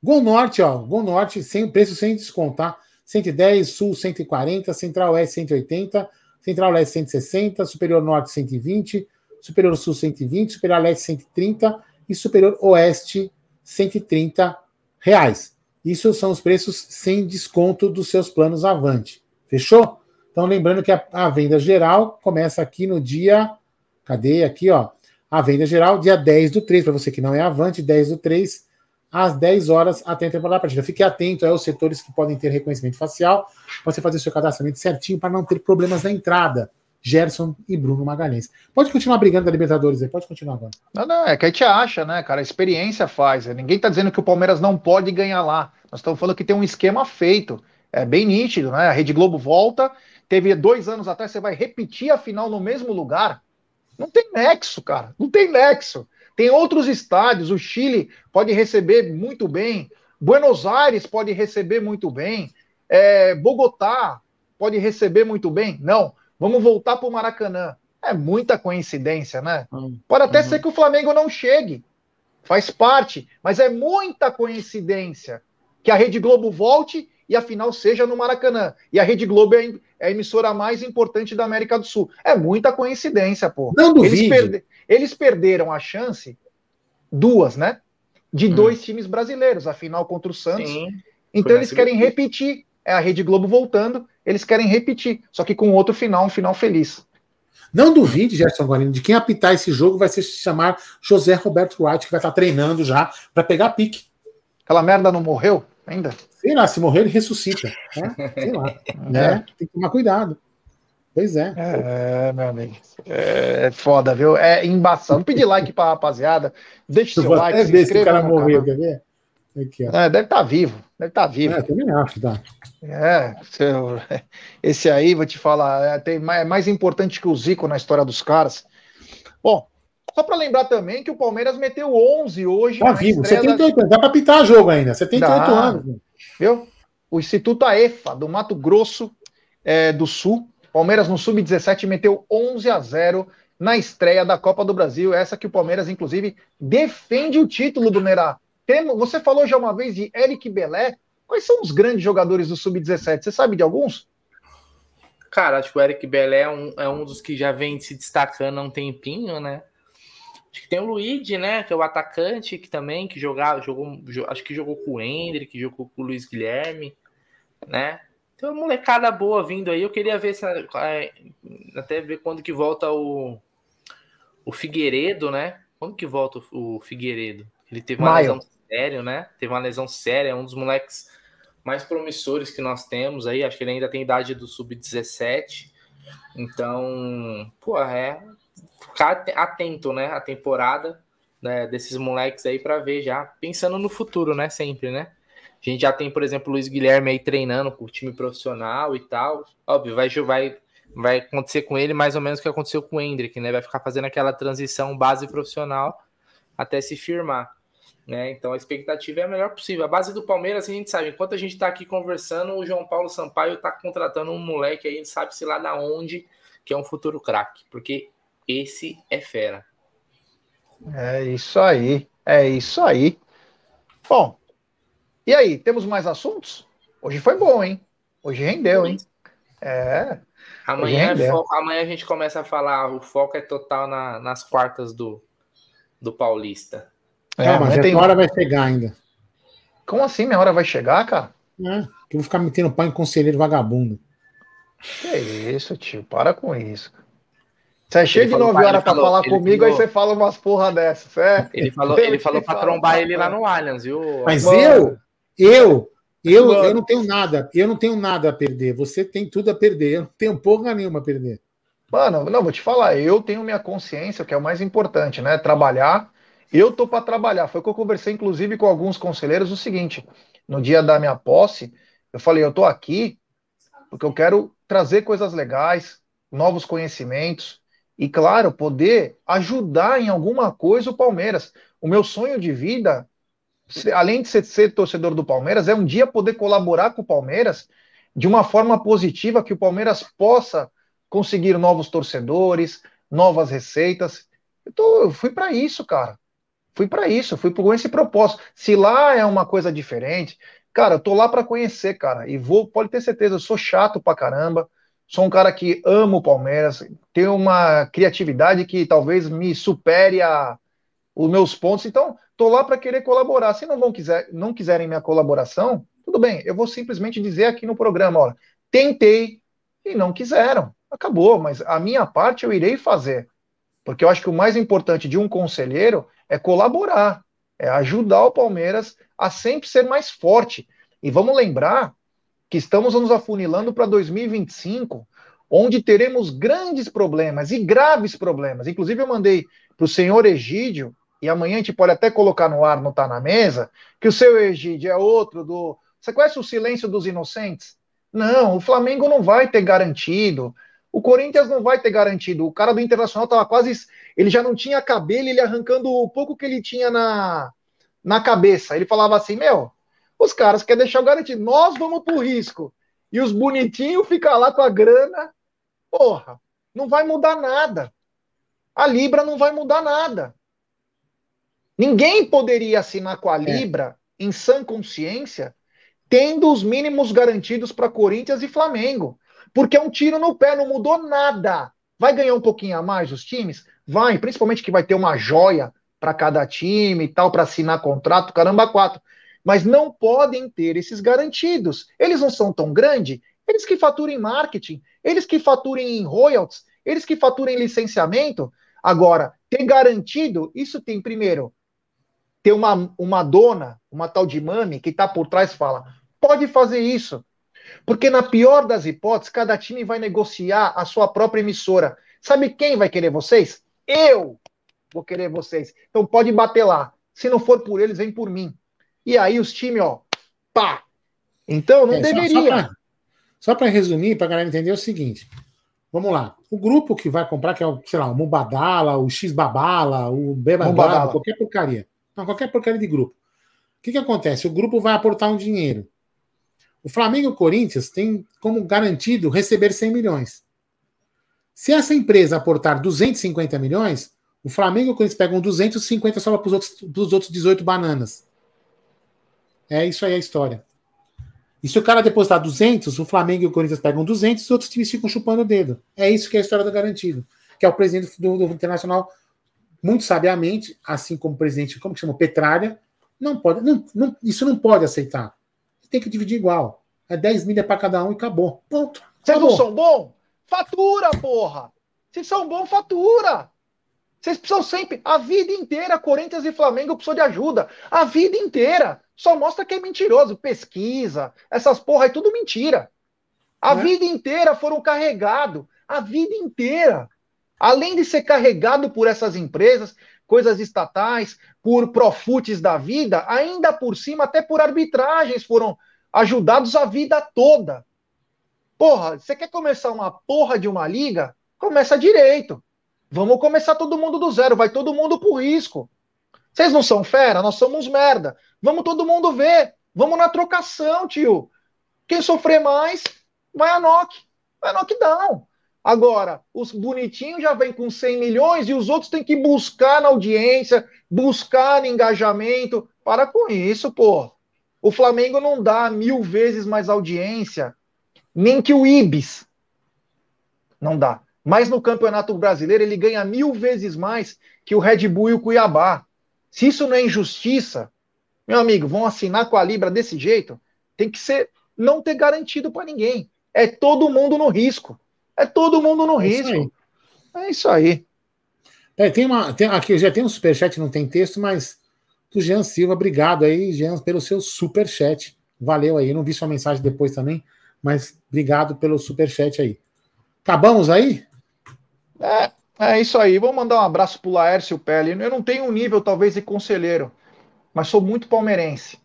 Gol Norte, ó. Gol Norte, sem preço sem desconto, tá? 110, Sul 140, Central Oeste 180, Central Leste 160, Superior Norte 120, Superior Sul 120, Superior Leste 130 e Superior Oeste 130 reais. Isso são os preços sem desconto dos seus planos Avante. Fechou? Então, lembrando que a, a venda geral começa aqui no dia. Cadê? Aqui, ó. A venda geral, dia 10 do 3, para você que não é Avante, 10 do 3, às 10 horas até a temporada da partida. Fique atento aos setores que podem ter reconhecimento facial, para você fazer seu cadastramento certinho para não ter problemas na entrada. Gerson e Bruno Magalhães. Pode continuar brigando da Libertadores aí, pode continuar agora. Não, não, é que a gente acha, né, cara? A experiência faz. Ninguém tá dizendo que o Palmeiras não pode ganhar lá. Nós estamos falando que tem um esquema feito. É bem nítido, né? A Rede Globo volta. Teve dois anos atrás, você vai repetir a final no mesmo lugar. Não tem nexo, cara. Não tem nexo. Tem outros estádios. O Chile pode receber muito bem. Buenos Aires pode receber muito bem. É, Bogotá pode receber muito bem. Não. Vamos voltar para o Maracanã. É muita coincidência, né? Hum, pode até uhum. ser que o Flamengo não chegue. Faz parte. Mas é muita coincidência que a Rede Globo volte e a final seja no Maracanã. E a Rede Globo é, é a emissora mais importante da América do Sul. É muita coincidência, pô. Não duvide. Eles, perde... Eles perderam a chance, duas, né? De hum. dois times brasileiros, a final contra o Santos. Sim, então eles querem repetir. É a Rede Globo voltando, eles querem repetir, só que com outro final, um final feliz. Não duvide, Gerson Guarino, de quem apitar esse jogo vai se chamar José Roberto White, que vai estar treinando já para pegar pique. Aquela merda não morreu ainda? Sei lá, se morrer, ele ressuscita. Né? Sei lá. né? Tem que tomar cuidado. Pois é. É, meu amigo. É foda, viu? É embaçado. Pedir like pra rapaziada. Deixa seu like. É ver se o cara morreu, quer ver? Aqui, é, deve estar tá vivo. Deve estar tá vivo. É, também acho, tá. É, seu, esse aí, vou te falar, é, tem, é mais importante que o Zico na história dos caras. Bom, só para lembrar também que o Palmeiras meteu 11 hoje. Tá vivo, 78 da... anos. Dá para pitar jogo ainda. 78 Dá, anos. Viu? O Instituto AEFA, do Mato Grosso é, do Sul. Palmeiras no Sub-17 meteu 11 a 0 na estreia da Copa do Brasil. Essa que o Palmeiras, inclusive, defende o título do Merá. Você falou já uma vez de Eric Belé. Quais são os grandes jogadores do Sub-17? Você sabe de alguns? Cara, acho que o Eric Belé é um, é um dos que já vem se destacando há um tempinho, né? Acho que tem o Luigi, né? Que é o atacante que também que jogava, jogou, acho que jogou com o Hendrick, que jogou com o Luiz Guilherme, né? Tem uma molecada boa vindo aí. Eu queria ver se é, até ver quando que volta o o Figueiredo, né? Quando que volta o Figueiredo? Ele teve uma Maio. lesão séria, né? Teve uma lesão séria, é um dos moleques mais promissores que nós temos aí. Acho que ele ainda tem idade do sub-17. Então, pô, é ficar atento, né? A temporada né, desses moleques aí para ver já, pensando no futuro, né? Sempre, né? A gente já tem, por exemplo, o Luiz Guilherme aí treinando com o time profissional e tal. Óbvio, vai, vai, vai acontecer com ele mais ou menos o que aconteceu com o Hendrick, né? Vai ficar fazendo aquela transição base profissional até se firmar. Né? Então a expectativa é a melhor possível. A base do Palmeiras, a gente sabe, enquanto a gente está aqui conversando, o João Paulo Sampaio está contratando um moleque aí, sabe-se lá da onde, que é um futuro craque, porque esse é fera. É isso aí, é isso aí. Bom, e aí, temos mais assuntos? Hoje foi bom, hein? Hoje rendeu, hein? É. Amanhã, é foco, amanhã a gente começa a falar, o foco é total na, nas quartas do, do Paulista. É, mas tem... hora vai chegar ainda. Como assim minha hora vai chegar, cara? É, que eu vou ficar metendo pau em conselheiro vagabundo. Que isso, tio, para com isso. Você é cheio de nove horas pra falar comigo, falou, aí você fala umas porra dessas. É? Ele falou, ele falou pra trombar ele lá no Allianz, viu? Mas Mano. eu, eu, eu, eu não tenho nada, eu não tenho nada a perder. Você tem tudo a perder. Eu não tenho porra nenhuma a perder. Mano, não, vou te falar, eu tenho minha consciência, que é o mais importante, né? Trabalhar. Eu tô para trabalhar. Foi o que eu conversei, inclusive, com alguns conselheiros, o seguinte: no dia da minha posse, eu falei, eu tô aqui porque eu quero trazer coisas legais, novos conhecimentos e, claro, poder ajudar em alguma coisa o Palmeiras. o meu sonho de vida, além de ser, ser torcedor do Palmeiras, é um dia poder colaborar com o Palmeiras de uma forma positiva, que o Palmeiras possa conseguir novos torcedores, novas receitas. Eu, tô, eu fui para isso, cara. Fui para isso, fui com esse propósito. Se lá é uma coisa diferente, cara, eu tô lá para conhecer, cara. E vou, pode ter certeza, eu sou chato pra caramba. Sou um cara que amo o Palmeiras, tenho uma criatividade que talvez me supere a, os meus pontos. Então, tô lá para querer colaborar. Se não vão quiser, não quiserem minha colaboração, tudo bem. Eu vou simplesmente dizer aqui no programa, olha, tentei e não quiseram. Acabou, mas a minha parte eu irei fazer. Porque eu acho que o mais importante de um conselheiro é colaborar, é ajudar o Palmeiras a sempre ser mais forte. E vamos lembrar que estamos nos afunilando para 2025, onde teremos grandes problemas e graves problemas. Inclusive, eu mandei para o senhor Egídio, e amanhã a gente pode até colocar no ar, não está na mesa, que o seu Egídio é outro do. Você conhece o silêncio dos inocentes? Não, o Flamengo não vai ter garantido. O Corinthians não vai ter garantido. O cara do Internacional estava quase. Ele já não tinha cabelo, ele arrancando o pouco que ele tinha na, na cabeça. Ele falava assim: Meu, os caras querem deixar o garantido. Nós vamos pro risco. E os bonitinhos ficam lá com a grana. Porra, não vai mudar nada. A Libra não vai mudar nada. Ninguém poderia assinar com a é. Libra, é. em sã consciência, tendo os mínimos garantidos para Corinthians e Flamengo. Porque é um tiro no pé, não mudou nada. Vai ganhar um pouquinho a mais os times? Vai, principalmente que vai ter uma joia para cada time e tal, para assinar contrato, caramba, quatro. Mas não podem ter esses garantidos. Eles não são tão grandes, eles que faturem marketing, eles que faturem royalties, eles que faturem licenciamento. Agora, ter garantido, isso tem primeiro, ter uma, uma dona, uma tal de mami, que está por trás fala: pode fazer isso. Porque na pior das hipóteses, cada time vai negociar a sua própria emissora. Sabe quem vai querer vocês? Eu vou querer vocês. Então pode bater lá. Se não for por eles, vem por mim. E aí os times, ó, pá. Então não é, deveria. Só para resumir, para a galera entender é o seguinte. Vamos lá. O grupo que vai comprar, que é o, sei lá, o Mubadala, o X-Babala, o Bebadala, qualquer porcaria. Não, qualquer porcaria de grupo. O que, que acontece? O grupo vai aportar um dinheiro. O Flamengo e o Corinthians têm como garantido receber 100 milhões. Se essa empresa aportar 250 milhões, o Flamengo e o Corinthians pegam 250 só para os outros, outros 18 bananas. É isso aí a história. E se o cara depositar 200, o Flamengo e o Corinthians pegam 200, os outros times ficam chupando o dedo. É isso que é a história do garantido. Que é o presidente do, do Internacional, muito sabiamente, assim como o presidente, como que chama? Petralha, não pode, não, não, isso não pode aceitar tem que dividir igual. É 10 milha para cada um e acabou. Ponto. Vocês não são bom? Fatura, porra! Vocês são bom, fatura! Vocês precisam sempre, a vida inteira, Corinthians e Flamengo precisam de ajuda. A vida inteira. Só mostra que é mentiroso. Pesquisa, essas porra é tudo mentira. A é. vida inteira foram carregados. A vida inteira. Além de ser carregado por essas empresas, coisas estatais, por profutes da vida, ainda por cima, até por arbitragens foram ajudados a vida toda. Porra, você quer começar uma porra de uma liga? Começa direito. Vamos começar todo mundo do zero, vai todo mundo pro risco. Vocês não são fera, nós somos merda. Vamos todo mundo ver. Vamos na trocação, tio. Quem sofrer mais, vai a knock. Vai a knockdown. Agora, os bonitinhos já vêm com 100 milhões e os outros têm que buscar na audiência, buscar engajamento. Para com isso, pô. O Flamengo não dá mil vezes mais audiência, nem que o Ibis. Não dá. Mas no Campeonato Brasileiro ele ganha mil vezes mais que o Red Bull e o Cuiabá. Se isso não é injustiça, meu amigo, vão assinar com a Libra desse jeito? Tem que ser, não ter garantido para ninguém. É todo mundo no risco. É todo mundo no é risco. É isso aí. É, tem uma, tem, aqui já tem um superchat, não tem texto, mas do Jean Silva, obrigado aí, Jean, pelo seu superchat. Valeu aí. Eu não vi sua mensagem depois também, mas obrigado pelo superchat aí. Acabamos aí? É, é isso aí. Vou mandar um abraço pro Laércio Pele. Eu não tenho um nível, talvez, de conselheiro, mas sou muito palmeirense.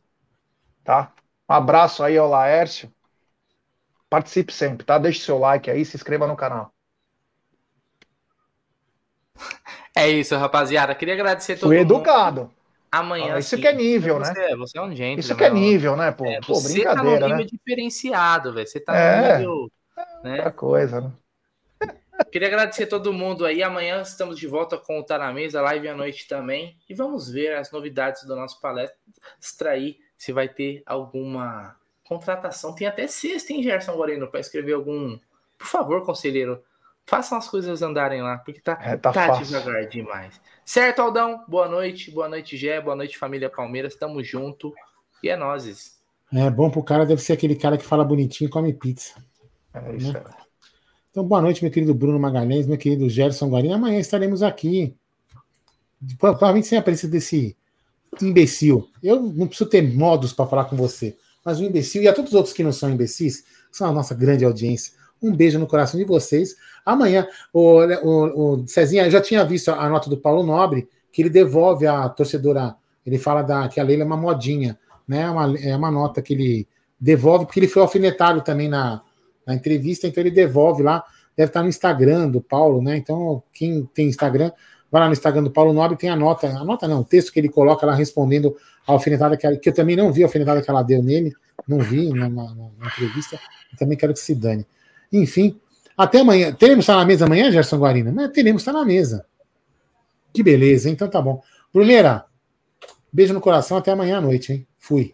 Tá? Um abraço aí ao Laércio. Participe sempre, tá? Deixe seu like aí, se inscreva no canal. É isso, rapaziada. Queria agradecer todo Fui mundo. educado. Amanhã. Ah, isso que é nível, né? Você é um gentleman. Isso que é nível, né, pô? É, pô você tá no nível né? diferenciado, velho. Você tá É. no nível. Né? Outra coisa, né? Queria agradecer a todo mundo aí. Amanhã estamos de volta com o Tá na Mesa, live à noite também. E vamos ver as novidades do nosso palestra aí, se vai ter alguma contratação. Tem até sexta, hein, Gerson Moreno, para escrever algum. Por favor, conselheiro, façam as coisas andarem lá, porque tá, É, tá tá devagar demais. Certo, Aldão? Boa noite, boa noite, Gé, boa noite, família Palmeiras. Tamo junto. E é nozes. É bom pro cara, deve ser aquele cara que fala bonitinho e come pizza. É isso aí. Então, boa noite, meu querido Bruno Magalhães, meu querido Gerson Guarino. Amanhã estaremos aqui. Provavelmente sem a presença desse imbecil. Eu não preciso ter modos para falar com você, mas o imbecil e a todos os outros que não são imbecis, são a nossa grande audiência. Um beijo no coração de vocês. Amanhã, o, o, o Cezinha, eu já tinha visto a nota do Paulo Nobre, que ele devolve a torcedora. Ele fala da, que a Leila é uma modinha, né? É uma, é uma nota que ele devolve, porque ele foi alfinetado também na, na entrevista, então ele devolve lá. Deve estar no Instagram do Paulo, né? Então, quem tem Instagram, vai lá no Instagram do Paulo Nobre, tem a nota, a nota não, o texto que ele coloca lá respondendo a alfinetada que, ela- que eu também não vi a alfinetada que ela deu nele, não vi na, na- na- entrevista, também quero que se dane. Enfim, até amanhã. Teremos estar na mesa amanhã, Gerson Guarina? Mas teremos estar na mesa. Que beleza, hein? então tá bom. Bruneira, beijo no coração, até amanhã à noite, hein? Fui.